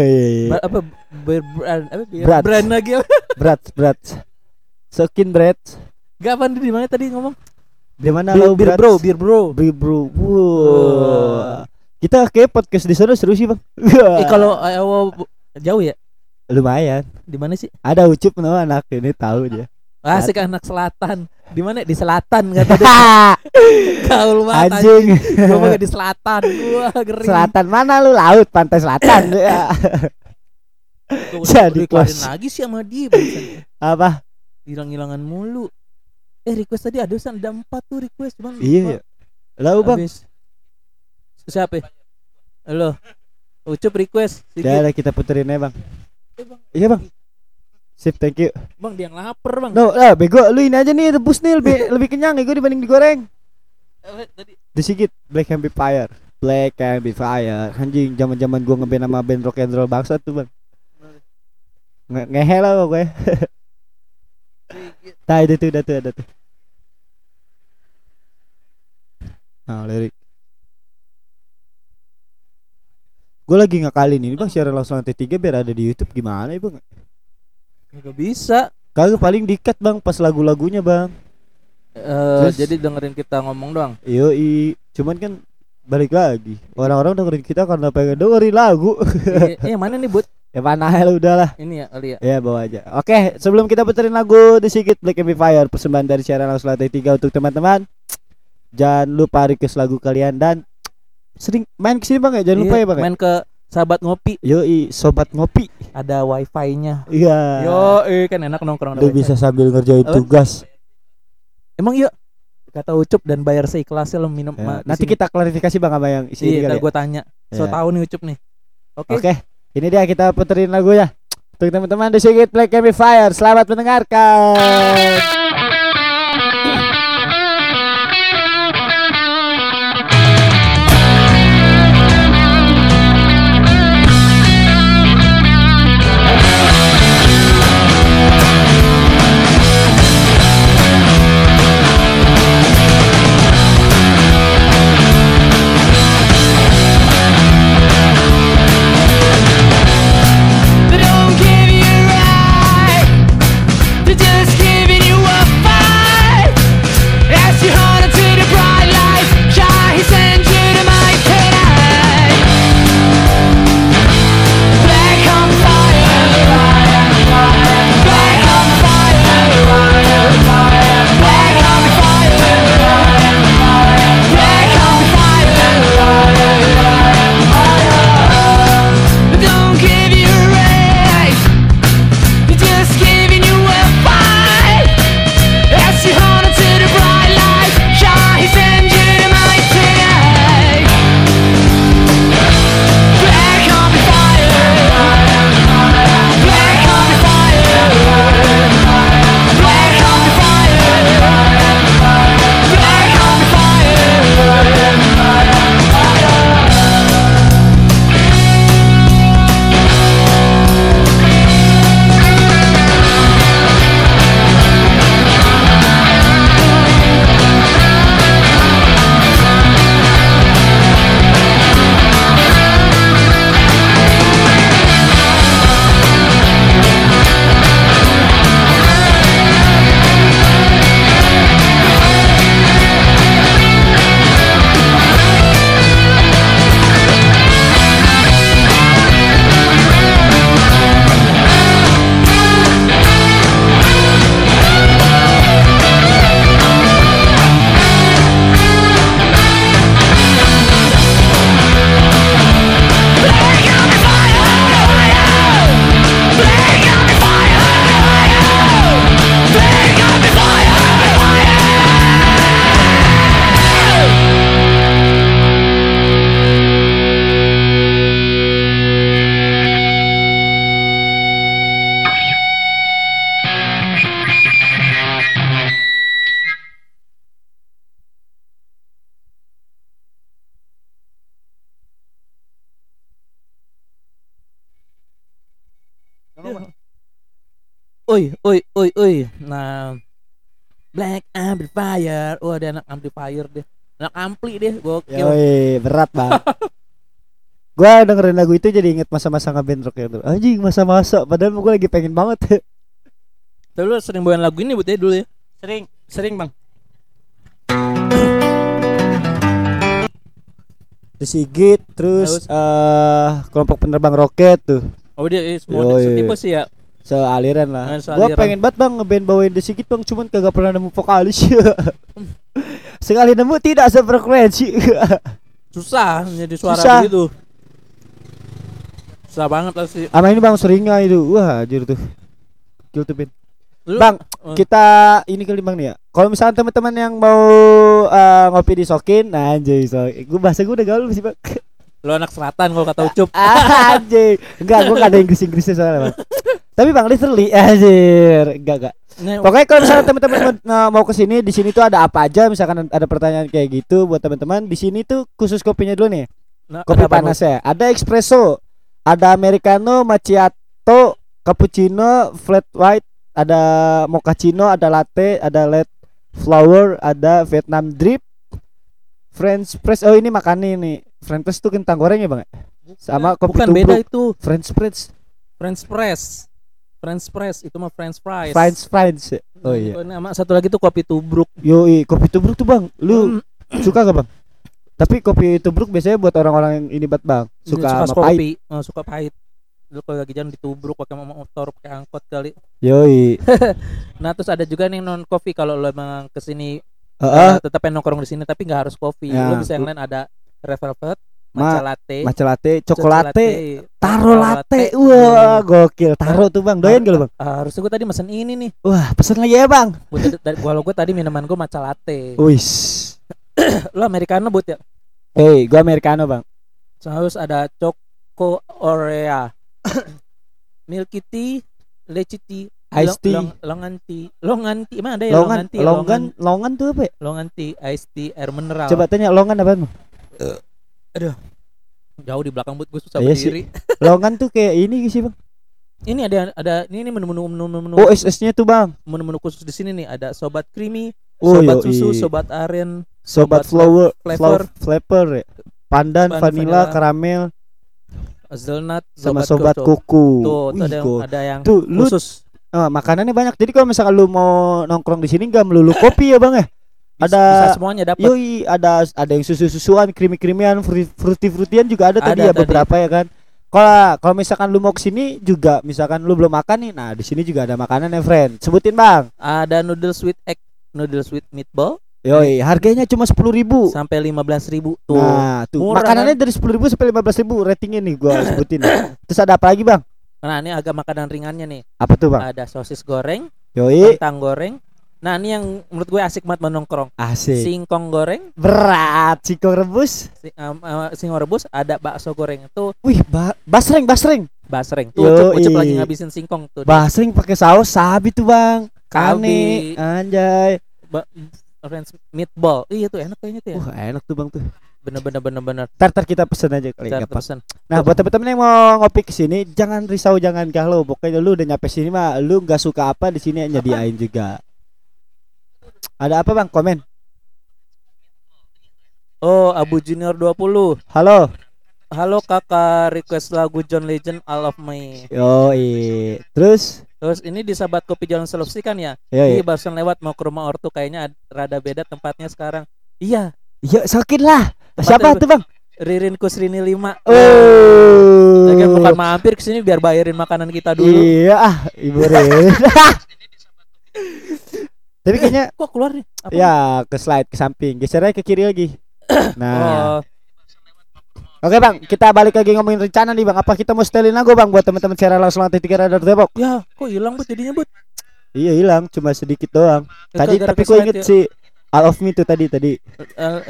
Apa ber, Brats. brand lagi berat berat. Sokin berat. Gak apa di mana tadi ngomong? Di mana lau bir bro, bir bro. Bir bro. Wow. Kita kayak podcast di sana seru sih bang. Eh kalau ayo jauh ya? Lumayan. Di mana sih? Ada ucup no anak ini tahu dia. Asik anak selatan. Di mana? Di selatan kata dia. Gaul banget Anjing. Gua mah di selatan. Gua ngeri. Selatan mana lu? Laut, pantai selatan. Jadi close. lagi sih sama dia. Apa? Hilang-hilangan mulu. Eh request tadi ada San, ada empat tuh request cuman Iya. Lalu bang. Habis. Siapa? Halo. Ucup request. Udah kita puterin aja bang. Eh, Bang. Iya bang. Sip, thank you. Bang dia yang lapar, Bang. No, lah bego lu ini aja nih rebus nih lebih lebih kenyang ya gue dibanding digoreng. Eh, tadi Disigit Black Fire. Black and Fire. Anjing zaman-zaman gua ngeband sama band rock and roll bangsa tuh, Bang. Nge ngehe lah pokoknya. Nah, itu tuh, udah tuh, ada tuh. Nah, lirik. Gue lagi ngakalin ini bang siaran langsung lantai tiga biar ada di YouTube gimana ya bang? Gak bisa. Kagak paling dikat bang pas lagu-lagunya bang. Terus- jadi dengerin kita ngomong doang. Yoi, cuman kan balik lagi orang-orang dengerin kita karena pengen dengerin lagu. eh, mana nih, Bud? Ya mana ya udahlah. Ini ya kali ya. Ya bawa aja. Oke, sebelum kita puterin lagu The Secret Black Fire persembahan dari siaran langsung lantai tiga untuk teman-teman. Jangan lupa request lagu kalian dan sering main ke sini bang ya, jangan lupa Iya, ya bang. ya? Main ke sahabat ngopi, Yoi, sobat ngopi. ada wifi-nya. Iya. Yo, eh kan enak nongkrong Lu bisa sambil ngerjain Apa? tugas. Emang iya kata Ucup dan bayar seikhlasnya lo minum Ya, di nanti kita klarifikasi bang sama yang isi Iya, ya. gue tanya. So Ya. tahu nih Ucup nih. Oke. Oke, ini dia kita puterin lagunya. Untuk teman-teman The Secret Black Fire, selamat mendengarkan. Oi, oi, oi, oi. Nah, Black Amplifier. Wah, ada anak amplifier deh. Anak ampli deh, gokil. Yoi, berat bang. gua dengerin lagu itu jadi inget masa-masa ngeband rock itu. Anjing masa-masa padahal gua lagi pengen banget. Tapi lu sering bawain lagu ini buat ya dulu ya. sering, sering bang. Terus Sigit, terus Terus? eh kelompok penerbang roket tuh. Oh dia eh, semua setipe sih ya. Sealiran lah. Ah, Gua pengen banget bang ngeband bawain The Sigit bang, cuman kagak pernah nemu vokalis. Sekali nemu tidak sefrekuensi. Susah jadi suara Susah. begitu. Susah banget lah sih. Sama ini bang seringa itu. Wah, anjir tuh. Gil tuh Bang, Oh. kita ini kali bang nih ya. Kalau misalnya teman-teman yang mau eh, ngopi di Sokin, nah anjay so, gue bahasa gue udah gaul sih bang. Lu anak selatan kalau kata Ucup. Ah, anjay, enggak gue gak ada Inggris Inggrisnya soalnya bang. Tapi bang literally, anjir, enggak enggak. Nih, Pokoknya kalau misalnya teman-teman mau- mau ke sini, di sini tuh ada apa aja? Misalkan ada pertanyaan kayak gitu buat teman-teman. Di sini tuh khusus kopinya dulu nih. nah, Kopi panas ya. Ada espresso, ada americano, macchiato, cappuccino, flat white, ada mochaccino, ada latte, ada red flower, ada Vietnam drip, French press. Oh ini makan nih. French press tuh kentang goreng ya bang? Sama kopi Bukan beda tubruk. itu. French press, French press. French press itu mah French fries. French fries. Oh iya. Nama satu lagi tuh kopi tubruk. Yoi, kopi tubruk tuh bang. Lu Hmm, suka gak bang? Tapi kopi tubruk biasanya buat orang-orang yang ini banget bang. Suka, sama pahit. kopi, oh, suka pahit. Lu kalau lagi jalan ditubruk pakai motor, pakai angkot kali. Yoi. Nah, terus ada juga nih non kopi kalau lu emang ke sini Heeh. eh, tetap nongkrong di sini tapi nggak harus kopi. Ya. Lu bisa yang lain ada red velvet, matcha latte, Matcha latte, cokolate, taro latte. Wah, gokil. Taro tuh bang. Doyan gak lu bang? Harusnya gue tadi mesen ini nih. Wah, pesen lagi ya bang. Gua gue tadi minuman gue matcha latte. Wis. Lu americano buat ya? Hey, gua americano bang. Terus ada choco orea. Milky tea, leci tea, Iced tea. long, longan tea, longan tea, mana ada ya Longan, tea, longan, longan tuh apa? ya? longan tea, iced tea, air mineral. Coba tanya longan apa bang? Jauh di belakang but gue susah Iya sih. berdiri. Longan tuh kayak ini sih bang. Ini ada ada ini nih menu-menu menu-menu Oh, SS-nya tuh bang. menu-menu khusus di sini nih ada sobat creamy, Oh, sobat yoi. susu, sobat aren, Sobat sobat flower, flavor. flavor, ya. Pandan, Pan- vanilla, vanilla. karamel, hazelnut, sama sobat kuku. Tuh, tuh Wih, ada yang, ada yang Tuh, lu khusus. Ah, makanannya banyak. Jadi kalau misalkan lu mau nongkrong di sini nggak melulu kopi ya bang ya. Bisa, ada- bisa semuanya dapat. Yoi, ada ada yang susu-susuan, krimi-krimian, fruity-fruitian juga ada, tadi Ada ya tadi. beberapa ya kan. Kalau kalau misalkan lu mau ke sini juga, misalkan lu belum makan nih, nah di sini juga ada makanan ya friend. Sebutin bang. Ada noodles with egg, noodles with meatball Yoi, harganya cuma sepuluh ribu. sampai 15.000 ribu tuh. Nah, tuh Murah, makanannya dari sepuluh ribu sampai lima belas ribu ratingnya nih gua sebutin. Terus ada apa lagi bang? Nah, ini agak makanan ringannya nih. Apa tuh bang? Ada sosis goreng, Yoi, kentang goreng. Nah, ini yang menurut gue asik banget menongkrong. asik. Singkong goreng, Berat, cikong rebus. si, um, uh, singkong rebus, ada bakso goreng itu Wih, ba basreng, basreng. basreng. Tuh, Ucup. Ucup lagi ngabisin singkong tuh. Basreng pakai saus sabi tuh bang. Kane, Cabe. anjay. Ba- French meatball. Iya tuh enak kayaknya tuh ya. Wah, enak tuh bang tuh. Bener-bener bener-bener. Ntar, ntar kita pesen aja kali apa. pesen. Nah buat temen-temen yang mau ngopi ke sini jangan risau jangan galau pokoknya lu udah nyampe sini mah lu nggak suka apa di sini nyediain juga. Ada apa bang komen? Oh, Abu Junior 20. Halo. Halo kakak, request lagu John Legend All of Me. Yo terus Terus ini di sahabat kopi Jalan Selopsi kan ya? yo Iya, barusan lewat mau ke rumah ortu kayaknya ad- rada beda tempatnya sekarang. Iya, Yuk sakit lah. Tempatnya Siapa tuh bang? Ririn Kusrini 5. Oh. Lagi bukan mampir ke sini biar bayarin makanan kita dulu. Iya ah ibu Rin. Tapi kayaknya Kok keluar nih? Apa? ya ke slide ke samping geser aja ke kiri lagi. Nah. Oh, Oke bang, kita balik lagi ngomongin rencana nih bang. Apa kita mau setelin lagu bang buat teman-teman secara langsung lantai tiga radar Depok? ya, kok hilang buat jadinya buat? Iya hilang, cuma sedikit doang. Tadi tapi gue inget ya. si All of Me tuh tadi tadi.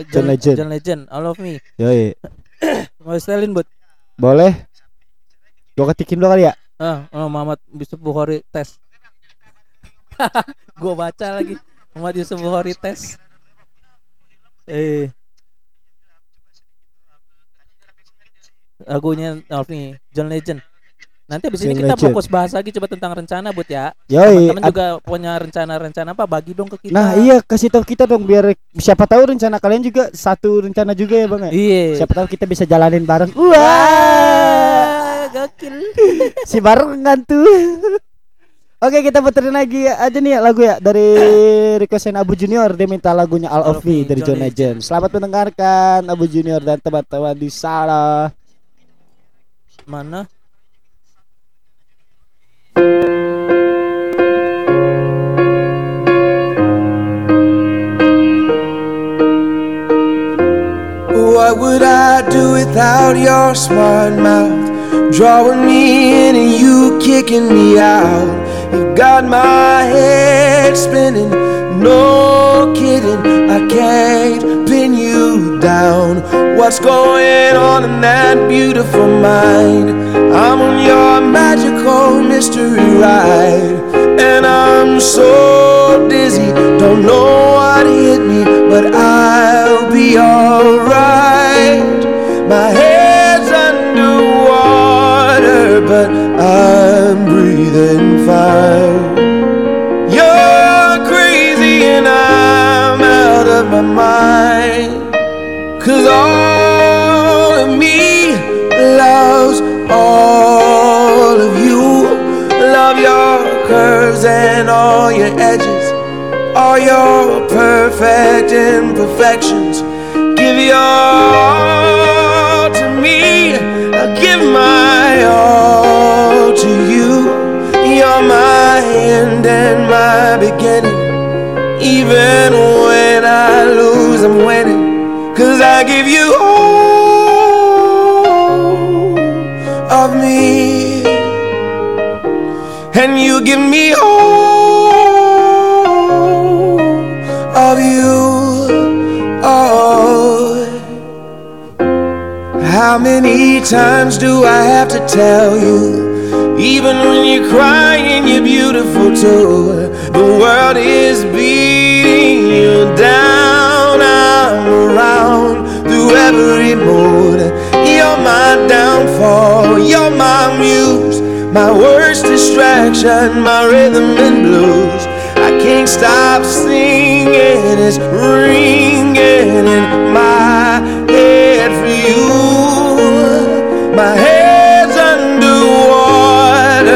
John Legend. John Legend, All of Me. Yoi. Mau setelin buat? Boleh. Gue ketikin dulu kali ya. Ah, oh, Muhammad Yusuf Bukhari tes. gua baca lagi. Muhammad Yusuf Bukhari tes. Eh. Lagunya of Me, John Legend. Nanti abis ini kita legend. fokus bahas lagi coba tentang rencana Bud ya. Yoi. Teman-teman juga punya rencana-rencana apa bagi dong ke kita. Nah iya kasih tahu kita dong biar siapa tahu rencana kalian juga satu rencana juga ya bang ya. Iya. Siapa tahu kita bisa jalanin bareng. Wah, gokil. si barengan tuh. Oke kita puterin lagi aja nih ya lagu ya dari requestan Abu Junior dia minta lagunya All of Me dari John Legend. Selamat mendengarkan Abu Junior dan teman-teman di sana. Mana? What would I do without your smart mouth? Drawing me in and you kicking me out. You got my head spinning, no kidding. I can't pin you down. What's going on in that beautiful mind? I'm on your magical mystery ride, and I'm so dizzy. Don't know what hit me, but I'll be alright. My head's I'm breathing fire. You're crazy, and I'm out of my mind. Cause all of me loves all of you. Love your curves and all your edges, all your perfect imperfections. Give your all to me. I give my all. My end and my beginning. Even when I lose, I'm winning. Cause I give you all of me. And you give me all of you. Oh. How many times do I have to tell you? Even when you're crying, you're beautiful too. The world is beating you down. I'm around through every mood. You're my downfall. You're my muse. My worst distraction, my rhythm and blues. I can't stop singing. It's ringing in my head for you. My head's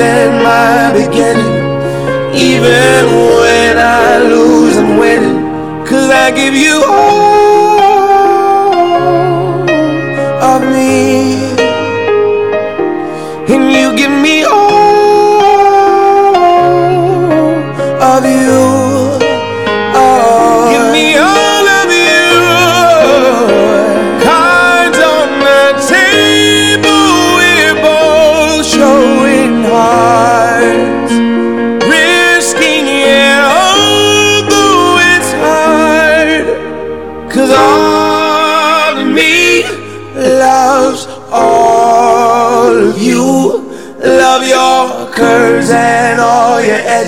and my beginning. Even when I lose, I'm winning. Cause I give you all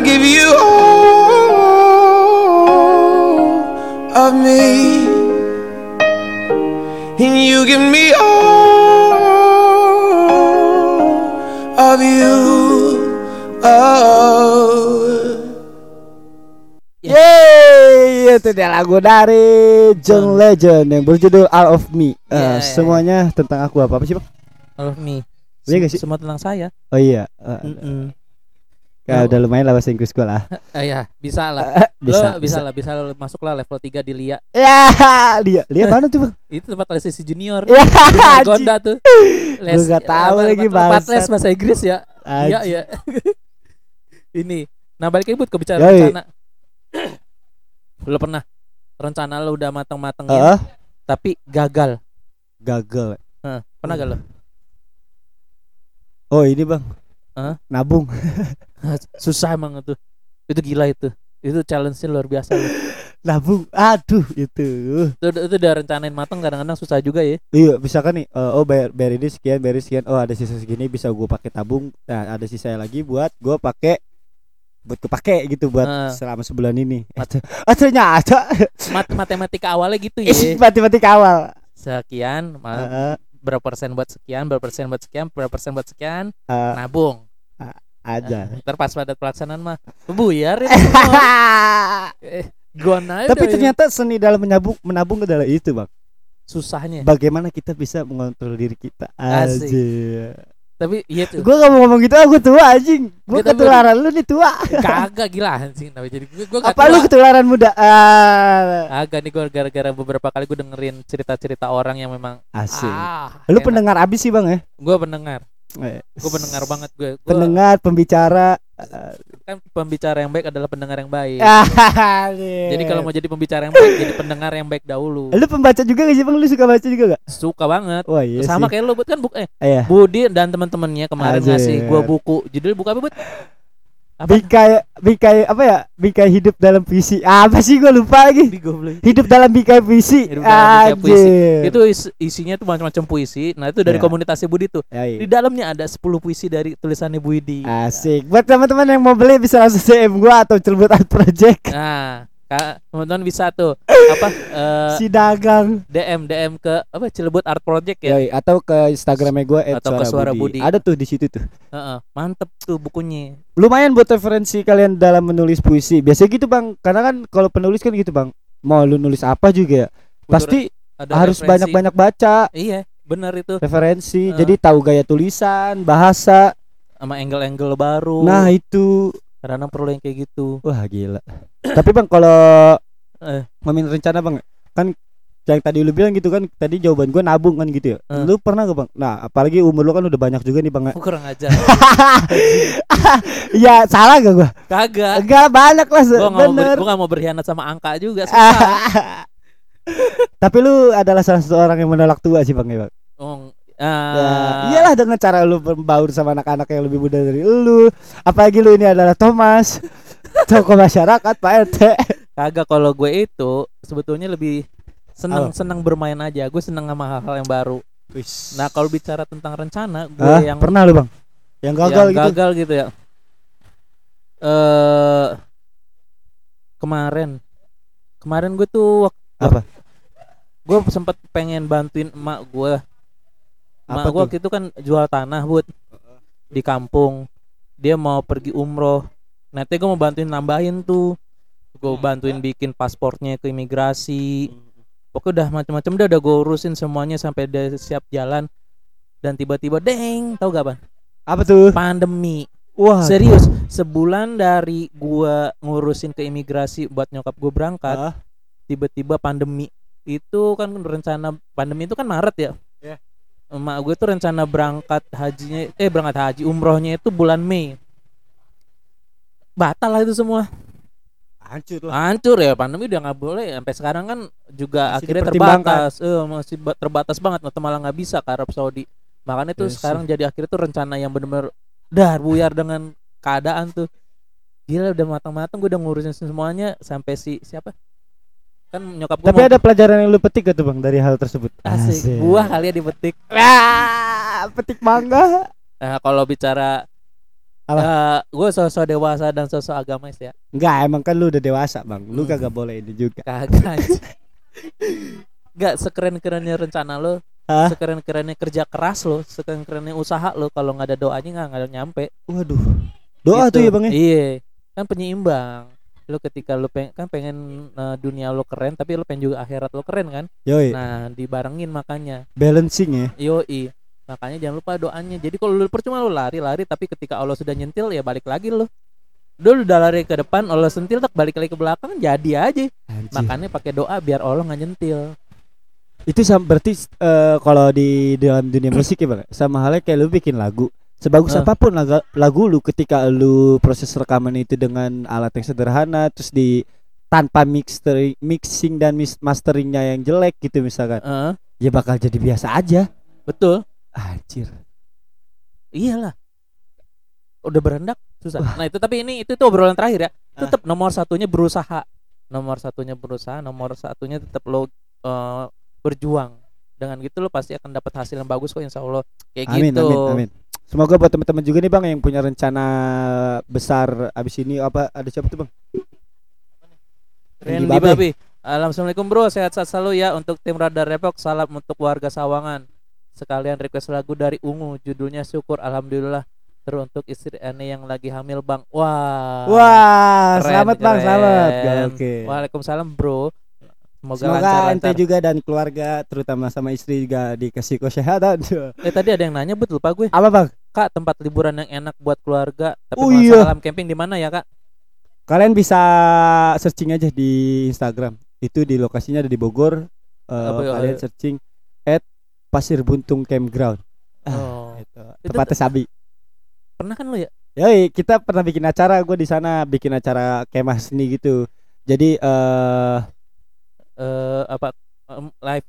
I give you all of me. And you give me all of you. Oh. Yeay. itu dia lagu dari John Legend yang berjudul All of Me. Eh, Yeah. semuanya tentang aku apa apa sih bang? All of me. Iya nggak sih? Semua tentang saya. Oh iya, eh, Mm-mm. Ya udah lumayan lah bahasa Inggris gue lah. Eh, ya, bisa lah. bisa, Lo bisa, lah, bisa lo masuklah level 3 di Lia. Ya, dia, dia mana tuh bang? Itu tempat les si junior. Ya. Margonda tuh. Gua nggak tahu apa, lagi, tempat- tempat les bahasa Inggris ya. Iya, iya. Ini. Nah, balik lagi buat ke bicara Yoi. rencana. lo pernah rencana lo udah mateng-matengin Heeh, tapi gagal. gagal. Hah, pernah gak lo? Oh ini bang, Hah? nabung. Susah emang itu. Itu gila itu. Itu challenge-nya luar biasa lo. nabung aduh itu Itu, itu udah rencanain mateng kadang-kadang susah juga ya. iya misalkan nih eh, oh bayar bayar ini sekian bayar ini sekian oh ada sisa segini bisa gue pakai tabung nah ada sisa lagi buat gue pakai buat kepake gitu buat Heeh. selama sebulan ini eh, oh, ternyata Mat matematika awalnya gitu ya. matematika awal Sekian, Heeh, berapa persen buat sekian, berapa persen buat sekian, berapa persen buat sekian, eh, nabung. Ada. Ntar pas pada pelaksanaan mah buyar itu. Eh, aja tapi ya. ternyata seni dalam menabung menabung adalah itu bang. Susahnya. bagaimana kita bisa mengontrol diri kita? Aja. Tapi iya tuh. gue gak mau ngomong gitu aku tua anjing. Gue Kita ber- ketularan lu nih tua. Kagak gila anjing tapi jadi gue gue apa lu ketularan muda? Ah. Agak nih gue gara-gara beberapa kali gue dengerin cerita-cerita orang yang memang asik. ah, lu enak. pendengar abis sih bang ya? Gue pendengar. Eh, Gue pendengar banget gue. Gue pendengar pembicara kan pembicara yang baik adalah pendengar yang baik. Jadi kalau mau jadi pembicara yang baik jadi pendengar yang baik dahulu. lu pembaca juga gak sih bang lu suka baca juga gak Suka banget. wah iya Sama sih kayak lu Bud kan buku eh iya Budi dan teman-temannya kemarin Anjir. ngasih gua buku. Judul buku apa, Bud? Apa? bingkai bingkai apa ya bingkai hidup dalam puisi apa sih gue lupa lagi hidup dalam bingkai puisi Hidup dalam bingkai puisi. Anjir. Itu is- isinya tuh macam-macam puisi. Nah, itu dari Ya. komunitasnya Budi tuh. Ya, iya. Di dalamnya ada 10 puisi dari tulisannya Budi. asik buat teman-teman yang mau beli bisa langsung CM gua atau celebut art project Nah, teman-teman bisa tuh apa eh, si dagang DM DM ke apa Cilebut Art Project ya. Yoi, atau ke Instagramnya gue Atau ke Suara Budi. ada tuh di situ tuh Heeh, mantep tuh bukunya. lumayan buat referensi kalian dalam menulis puisi biasanya gitu bang karena kan kalau penulis kan gitu bang mau lu nulis apa juga ya pasti Ada harus referensi. banyak-banyak baca Iya, benar itu. referensi Heeh. jadi tahu gaya tulisan bahasa Sama angle-angle baru. nah itu kadang perlu yang kayak gitu. wah gila tapi bang kalau Eh. rencana bang kan yang tadi lu bilang gitu kan tadi jawaban gue nabung kan gitu ya Eh. lu pernah gak bang nah apalagi umur lu kan udah banyak juga nih bang ya. Kurang ajar. ya salah gak gua Kagak. enggak banyak lah ber- bener gua nggak mau berkhianat sama angka juga tapi lu adalah salah satu orang yang menolak tua sih bang ya bang Oh, Ya, ah, iyalah dengan cara lu membaur sama anak-anak yang lebih muda dari lu. Apalagi lu ini adalah Thomas, tokoh masyarakat Pak RT. Kagak kalau gue itu sebetulnya lebih seneng seneng bermain aja. Gue seneng sama hal-hal yang baru. Nah kalau bicara tentang rencana, gue Hah? yang pernah lu bang? Yang gagal yang gitu? gagal gitu ya. Eh kemarin, kemarin gue tuh waktu Apa? gue sempet pengen bantuin emak gue. Apa gue tuh? waktu itu kan jual tanah buat di kampung. Dia mau pergi umroh. Nanti gue mau bantuin nambahin tuh. Gue bantuin bikin pasportnya ke imigrasi. Pokoknya udah macam-macam udah udah gue urusin semuanya sampai dia siap jalan. Dan tiba-tiba deng, tau gak bang? Apa tuh? Pandemi. Wah. Serius, sebulan dari gua ngurusin ke imigrasi buat nyokap gue berangkat, tiba-tiba pandemi. Itu kan rencana pandemi itu kan Maret ya. Iya. Emak gue tuh rencana berangkat hajinya eh berangkat haji umrohnya itu bulan Mei. Batal lah itu semua. hancur lah. Hancur ya pandemi udah nggak boleh sampai sekarang kan juga Masih akhirnya terbatas. Eh masih ba- terbatas banget atau malah nggak bisa ke Arab Saudi. Makanya tuh Yes. sekarang jadi akhirnya tuh rencana yang bener-bener dar buyar dengan keadaan tuh. Gila udah matang-matang gue udah ngurusin semuanya sampai si siapa? Kan nyokap gue Tapi ada pelajaran yang lu petik gak tuh bang dari hal tersebut? asik. Buah kali ya dipetik. Ah, petik mangga. Nah, kalau bicara Apa? eh, gue sosok dewasa dan sosok agamis ya. Enggak, emang kan lu udah dewasa bang. Lu Hmm. kagak boleh ini juga. Kagak. anjing. Gak sekeren-kerennya rencana lo, Hah? sekeren-kerennya kerja keras lo, sekeren-kerennya usaha lo kalau nggak ada doanya nggak nggak nyampe. Waduh. Doa Gitu. tuh ya bang ya. Iya, kan penyeimbang. Lu ketika lu pengen kan pengen eh, dunia lu keren tapi lu pengen juga akhirat lu keren kan? Yoi, nah dibarengin makanya. Balancing ya. yoi. Makanya jangan lupa doanya. Jadi kalau lu percuma lu lari lari tapi ketika Allah sudah nyentil ya balik lagi lu. Dulu udah lari ke depan Allah sentil tak balik lagi ke belakang jadi aja. Anjir. makanya pakai doa biar Allah nggak nyentil. Itu sama berarti eh, kalau di dalam dunia musik ya bang, sama halnya kayak lu bikin lagu. Sebagus Eh. apa pun lagu, lagu lu ketika lu proses rekaman itu dengan alat yang sederhana, terus di tanpa mixing, mixing dan mis- masteringnya yang jelek gitu misalkan, Heeh, ya bakal jadi biasa aja. betul. Anjir. iyalah. Udah berendak susah. Nah itu tapi ini itu tuh obrolan terakhir ya. Tetap nomor satunya berusaha. Nomor satunya berusaha nomor satunya tetap lo eh, berjuang. Dengan gitu lo pasti akan dapat hasil yang bagus kok insya Allah. Kayak Amin, gitu. amin, amin. Semoga buat teman-teman juga nih bang yang punya rencana besar abis ini apa ada siapa tuh bang? Randy Babe. Babi Alam, Assalamualaikum bro sehat-sehat selalu ya untuk tim Radar Depok salam untuk warga Sawangan sekalian request lagu dari Ungu judulnya Syukur Alhamdulillah terus untuk istri Ane yang lagi hamil bang wah Wah, Keren, selamat bang, keren. selamat. Oke. Waalaikumsalam bro Semoga, Semoga lancar, ente lancar. juga dan keluarga terutama sama istri juga dikasih kesehatan. Eh tadi ada yang nanya betul lupa gue Apa bang? Kak tempat liburan yang enak buat keluarga Tapi Oh, iya. alam camping di mana ya kak? Kalian bisa searching aja di Instagram. Itu di lokasinya ada di Bogor. Apa ya? kalian searching at Pasir Buntung Campground. Oh. Itu tempatnya Sabi. Pernah kan lo ya? Yoi, kita pernah bikin acara, gue di sana bikin acara kemah seni gitu. Jadi eh Eh apa em, live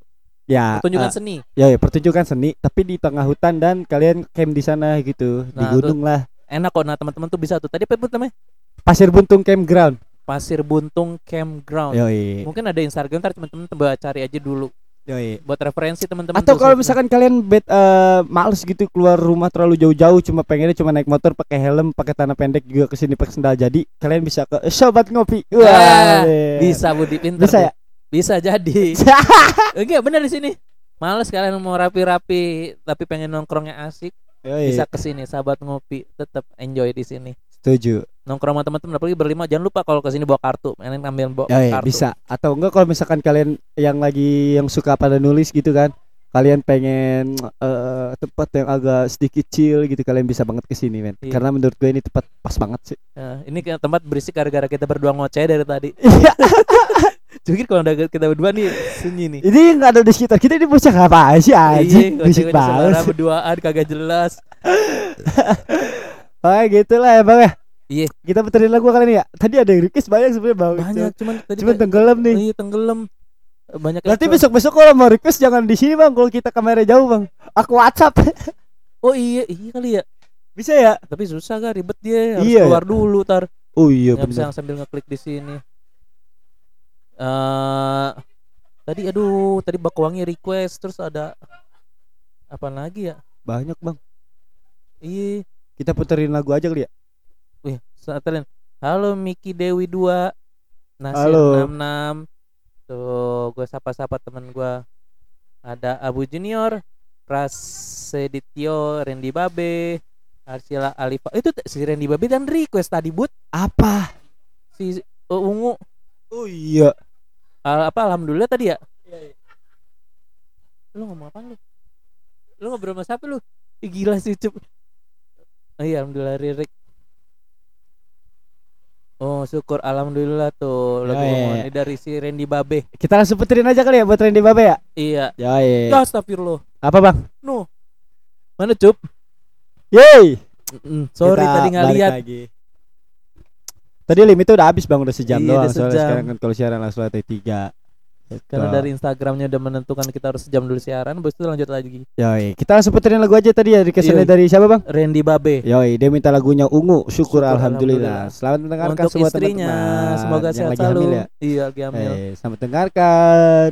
ya pertunjukan eh, seni. ya ya, pertunjukan seni tapi di tengah hutan dan kalian camp di sana gitu di Nah, gunung lah. Enak kok nah teman-teman tuh bisa tuh. Tadi apa namanya? Pasir Buntung Campground. Pasir Buntung Campground. Yoi. Mungkin ada Instagram ntar teman-teman coba cari aja dulu. Yoi. Buat referensi teman-teman atau tuh kalau misalkan kalian bed eh, males gitu keluar rumah terlalu jauh-jauh cuma pengennya cuma naik motor pakai helm pakai tanah pendek juga ke sini pakai sendal jadi kalian bisa ke sobat ngopi. Ah, Wah, iya. bisa Budi pinter bisa tuh. ya bisa jadi. Enggak bener di sini. Males kalian mau rapi-rapi tapi pengen nongkrongnya asik. Yoi, bisa ke sini sahabat ngopi tetap enjoy di sini. Setuju. Nongkrong sama teman-teman apalagi berlima jangan lupa kalau ke sini bawa kartu. Main ambil bawa Yoi, kartu. bisa. Atau enggak kalau misalkan kalian yang lagi yang suka pada nulis gitu kan kalian pengen eh, tempat yang agak sedikit chill gitu kalian bisa banget ke sini men. Iya. karena menurut gue ini tempat pas banget sih. Nah, ini tempat berisik gara-gara kita berdua ngoceh dari tadi Jadi kalau ada kita berdua nih sunyi nih. Ini nggak ada di sekitar kita ini bocah apa sih anjing? Iya, bisik ngoceh-ngoceh banget berduaan kagak jelas. Oh gitulah ya bang ya. Iya. kita puterin lagu kali ini ya. Tadi ada yang request banyak sebenarnya bang. Banyak cuman tadi cuman tenggelam nih. Iya tenggelam. Banyak nanti besok besok kalau mau request jangan di sini bang. Kalau kita kamera jauh bang. Aku WhatsApp. Oh iya. Iya kali ya. Bisa ya? Tapi susah kan ribet dia. Harus Iya, keluar dulu tar. Oh iya nggak bisa sambil ngeklik di sini eh tadi aduh tadi Bakwangi request terus ada apa lagi ya? Banyak bang. Iya. Kita puterin lagu aja kali ya? Wih satelin. Halo Miki Dewi 2 Nasir Halo. 66 tuh gue sapa-sapa temen gue ada Abu Junior Prasedityo Randy Babe Arsila Alifa. Itu si Randy Babe dan request tadi but apa? Si uh, ungu. Oh iya Al- apa alhamdulillah tadi ya? Lu ngomong apa lu? Lu ngobrol sama siapa lu? Ih, gila sih cup oh iya alhamdulillah Ririk. Oh syukur alhamdulillah tuh. Lagu Ya, ya, Ungu. ya. ini dari si Randy Babe. Kita langsung puterin aja kali ya buat Randy Babe ya? Iya. Ya iya ya astagfirullah. Apa bang? No mana cup? Yeay Mm, sorry Kita tadi nggak lihat. lagi. Tadi limitnya udah habis bang udah sejam Iya, doang udah soalnya sejam. sekarang kan kalau siaran langsung ada tiga. karena Gitu. dari Instagramnya udah menentukan kita harus sejam dulu siaran habis itu lanjut lagi Yoi, kita langsung puterin lagu aja tadi ya requestannya Iya. dari siapa bang? Randy Babe Yoi, dia minta lagunya Ungu, syukur, Syukur, alhamdulillah. Selamat mendengarkan untuk semua istrinya teman-teman semoga yang sehat lagi selalu hamil ya. iya lagi hamil Eh, selamat mendengarkan.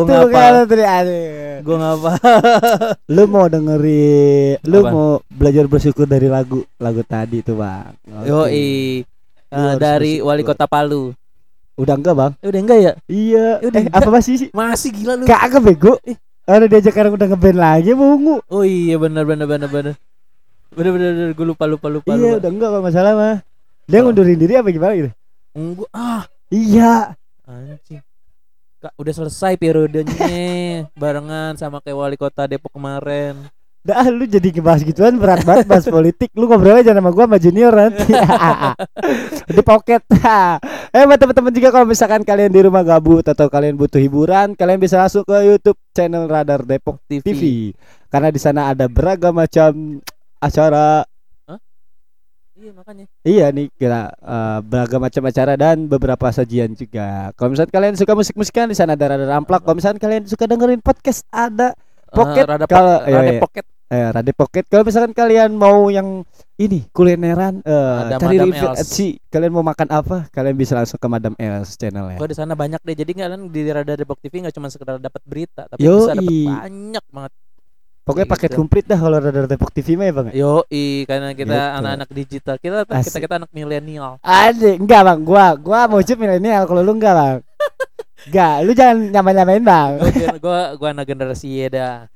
Gitu kan tadi aduh. Gua ngapa? Lu mau dengerin Lu Apa? mau belajar bersyukur dari lagu Lagu tadi tuh bang Yo Oke. i Lu harus dari bersyukur. wali kota Palu. Udah enggak bang? Eh, udah enggak ya? Iya Udah Eh enggak. apa masih sih? Masih gila lu. Kagak bego Ada diajak sekarang udah ngeband lagi bungu Oh iya benar benar benar benar. Benar benar benar gue lupa lupa lupa. Iya lupa. udah enggak kalau masalah mah Dia Oh. ngundurin diri apa gimana gitu Enggak ah Iya anjing. Kak, udah selesai periodenya barengan sama kayak wali kota Depok kemarin. Dah lu jadi ngebahas gituan berat banget bahas politik Lu ngobrol aja sama gua sama junior nanti Di pocket Eh buat teman-teman juga kalau misalkan kalian di rumah gabut Atau kalian butuh hiburan Kalian bisa masuk ke Youtube channel Radar Depok TV. TV Karena di sana ada beragam macam acara Iya makanya. Iya nih kira eh, beragam macam acara dan beberapa sajian juga. Kalau misalkan kalian suka musik-musikan di sana ada Radar Amplak. Kalau misalkan kalian suka dengerin podcast ada Pocket Eh, rada kalau- po- iya, iya. pocket. eh Radar Pocket. Kalau misalkan kalian mau yang ini kulineran eh Ada cari Madam review Els. Etsy. Kalian mau makan apa? Kalian bisa langsung ke Madam Els channel ya. Gua di sana banyak deh. Jadi kalian di Radar Depok TV nggak cuma sekedar dapat berita, tapi Yoi. bisa dapat banyak banget. Pokoknya Kayak paket gitu. komplit dah kalau Radar Depok TV mah ya Bang. ya? Yo karena kita Gitu. anak-anak digital. Kita kita Asik. kita anak milenial. Adik, enggak Bang. Gua gua mau cip milenial kalau lu enggak Bang. Enggak, lu jangan nyamain-nyamain Bang. Gua gua gua anak generasi Y dah.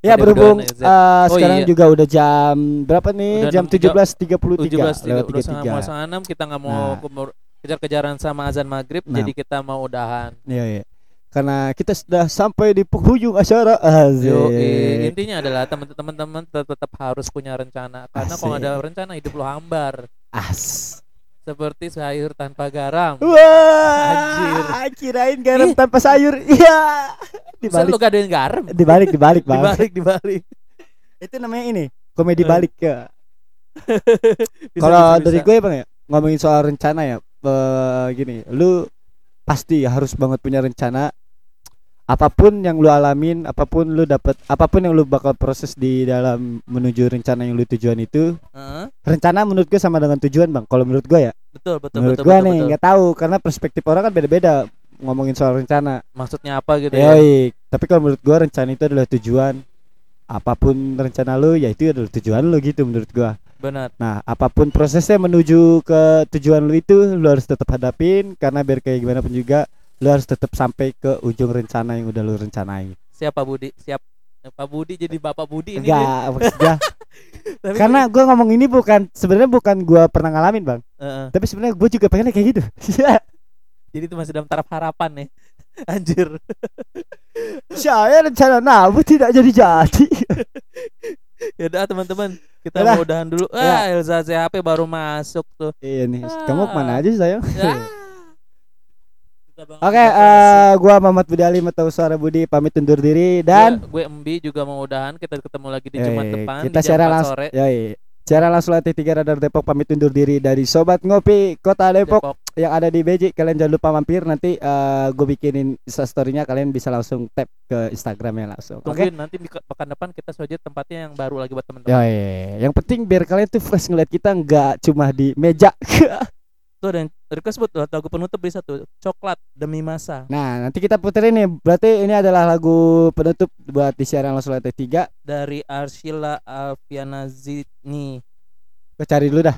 Ya Ada berhubung eh, Oh, sekarang iya. juga udah jam berapa nih? Udah jam 6.3. 17.33 17 lewat udah setengah mau 33. setengah enam kita nggak mau Nah. kejar-kejaran sama azan maghrib Nah. jadi kita mau udahan Iya, iya. Karena kita sudah sampai di penghujung acara Yo, Asik. intinya adalah teman-teman teman tetap harus punya rencana karena kalau nggak ada rencana hidup lo hambar As. seperti sayur tanpa garam. Wah, Anjir. kirain garam Ih. tanpa sayur. Iya. Dibalik, lu gadoin garam. dibalik, dibalik, Bang. Dibalik, dibalik. Itu namanya ini, komedi Eh. balik ya. Kalau dari gue Bang ya, ngomongin soal rencana ya. eh, gini, lu pasti harus banget punya rencana apa pun yang lu alamin, apa pun lu dapat, apa pun yang lu bakal proses di dalam menuju rencana yang lu tujuan itu, Heeh, rencana menurut gue sama dengan tujuan bang. Kalau menurut gue ya, betul betul menurut betul, gue betul, nih nggak tahu karena perspektif orang kan beda-beda ngomongin soal rencana. Maksudnya apa gitu ya? Yoi. Tapi kalau menurut gue rencana itu adalah tujuan. Apa pun rencana lu, ya itu adalah tujuan lu gitu menurut gue. Benar. Nah, apa pun prosesnya menuju ke tujuan lu itu, lu harus tetap hadapin karena biar kayak gimana pun juga, lu harus tetap sampai ke ujung rencana yang udah lu rencanain. Siapa Budi? Siap Pak Budi jadi Bapak Budi ini. Enggak, maksudnya karena gua ngomong ini bukan sebenarnya bukan gua pernah ngalamin, Bang. Heeh. Tapi sebenarnya gue juga pengennya kayak gitu. jadi itu masih dalam taraf harapan nih. Anjir. Saya rencana nabu tidak jadi jadi. Ya udah teman-teman, kita Yaudah. mau udahan dulu. Ya. Ah, Elza CHP baru masuk tuh. iya nih. Kamu ke mana aja sayang? Ah. Oke, kita eh gua Muhammad Budi Ali atau Suara Budi pamit undur diri dan gue, gue Embi juga mau udahan. Kita ketemu lagi di Jumat depan kita di jam siaran 4 langsung. sore. Yoi. Siaran langsung latih tiga radar Depok pamit undur diri dari Sobat Ngopi Kota Depok, Depok. yang ada di BJ. Kalian jangan lupa mampir nanti eh gue bikinin story-nya kalian bisa langsung tap ke Instagramnya langsung. Oke. Tungguin nanti di pekan depan kita saja tempatnya yang baru lagi buat teman-teman. Yoi. Yang penting biar kalian tuh fresh ngeliat kita nggak cuma di meja. Tuh yang request buat lagu penutup bisa tuh. Coklat demi masa nah, nanti kita puterin nih. Berarti ini adalah lagu penutup buat di siaran langsung latih tiga. dari Arshila Alfiana Zidni. Gue cari dulu dah.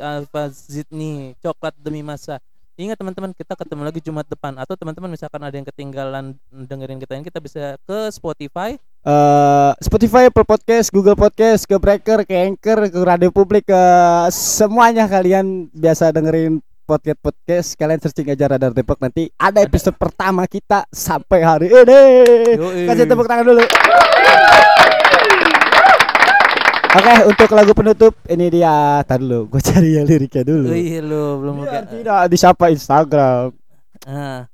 Alfa Zidni coklat demi masa. Ingat teman-teman kita ketemu lagi Jumat depan atau teman-teman misalkan ada yang ketinggalan dengerin kita ini kita bisa ke Spotify eh Spotify, Apple Podcast, Google Podcast, ke Breaker, ke Anchor, ke Radio Publik, ke semuanya kalian biasa dengerin podcast podcast kalian searching aja Radar Depok nanti ada episode pertama kita sampai hari ini. Yoi. Kasih tepuk tangan dulu. Oke, untuk lagu penutup ini dia. Tar dulu, gue cari yang liriknya dulu. Wih lu belum Biar buka. tidak disapa Instagram. Ah,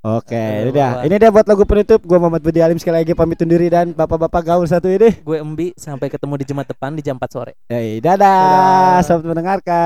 Oke, Aduh, ini dia. Ini dia buat lagu penutup. Gua Muhammad Budi Alim sekali lagi pamit undur diri dan bapak-bapak gaul satu ini. gue Embi sampai ketemu di Jumat depan di jam 4 sore. Hey, dadah. Dadah. Selamat mendengarkan.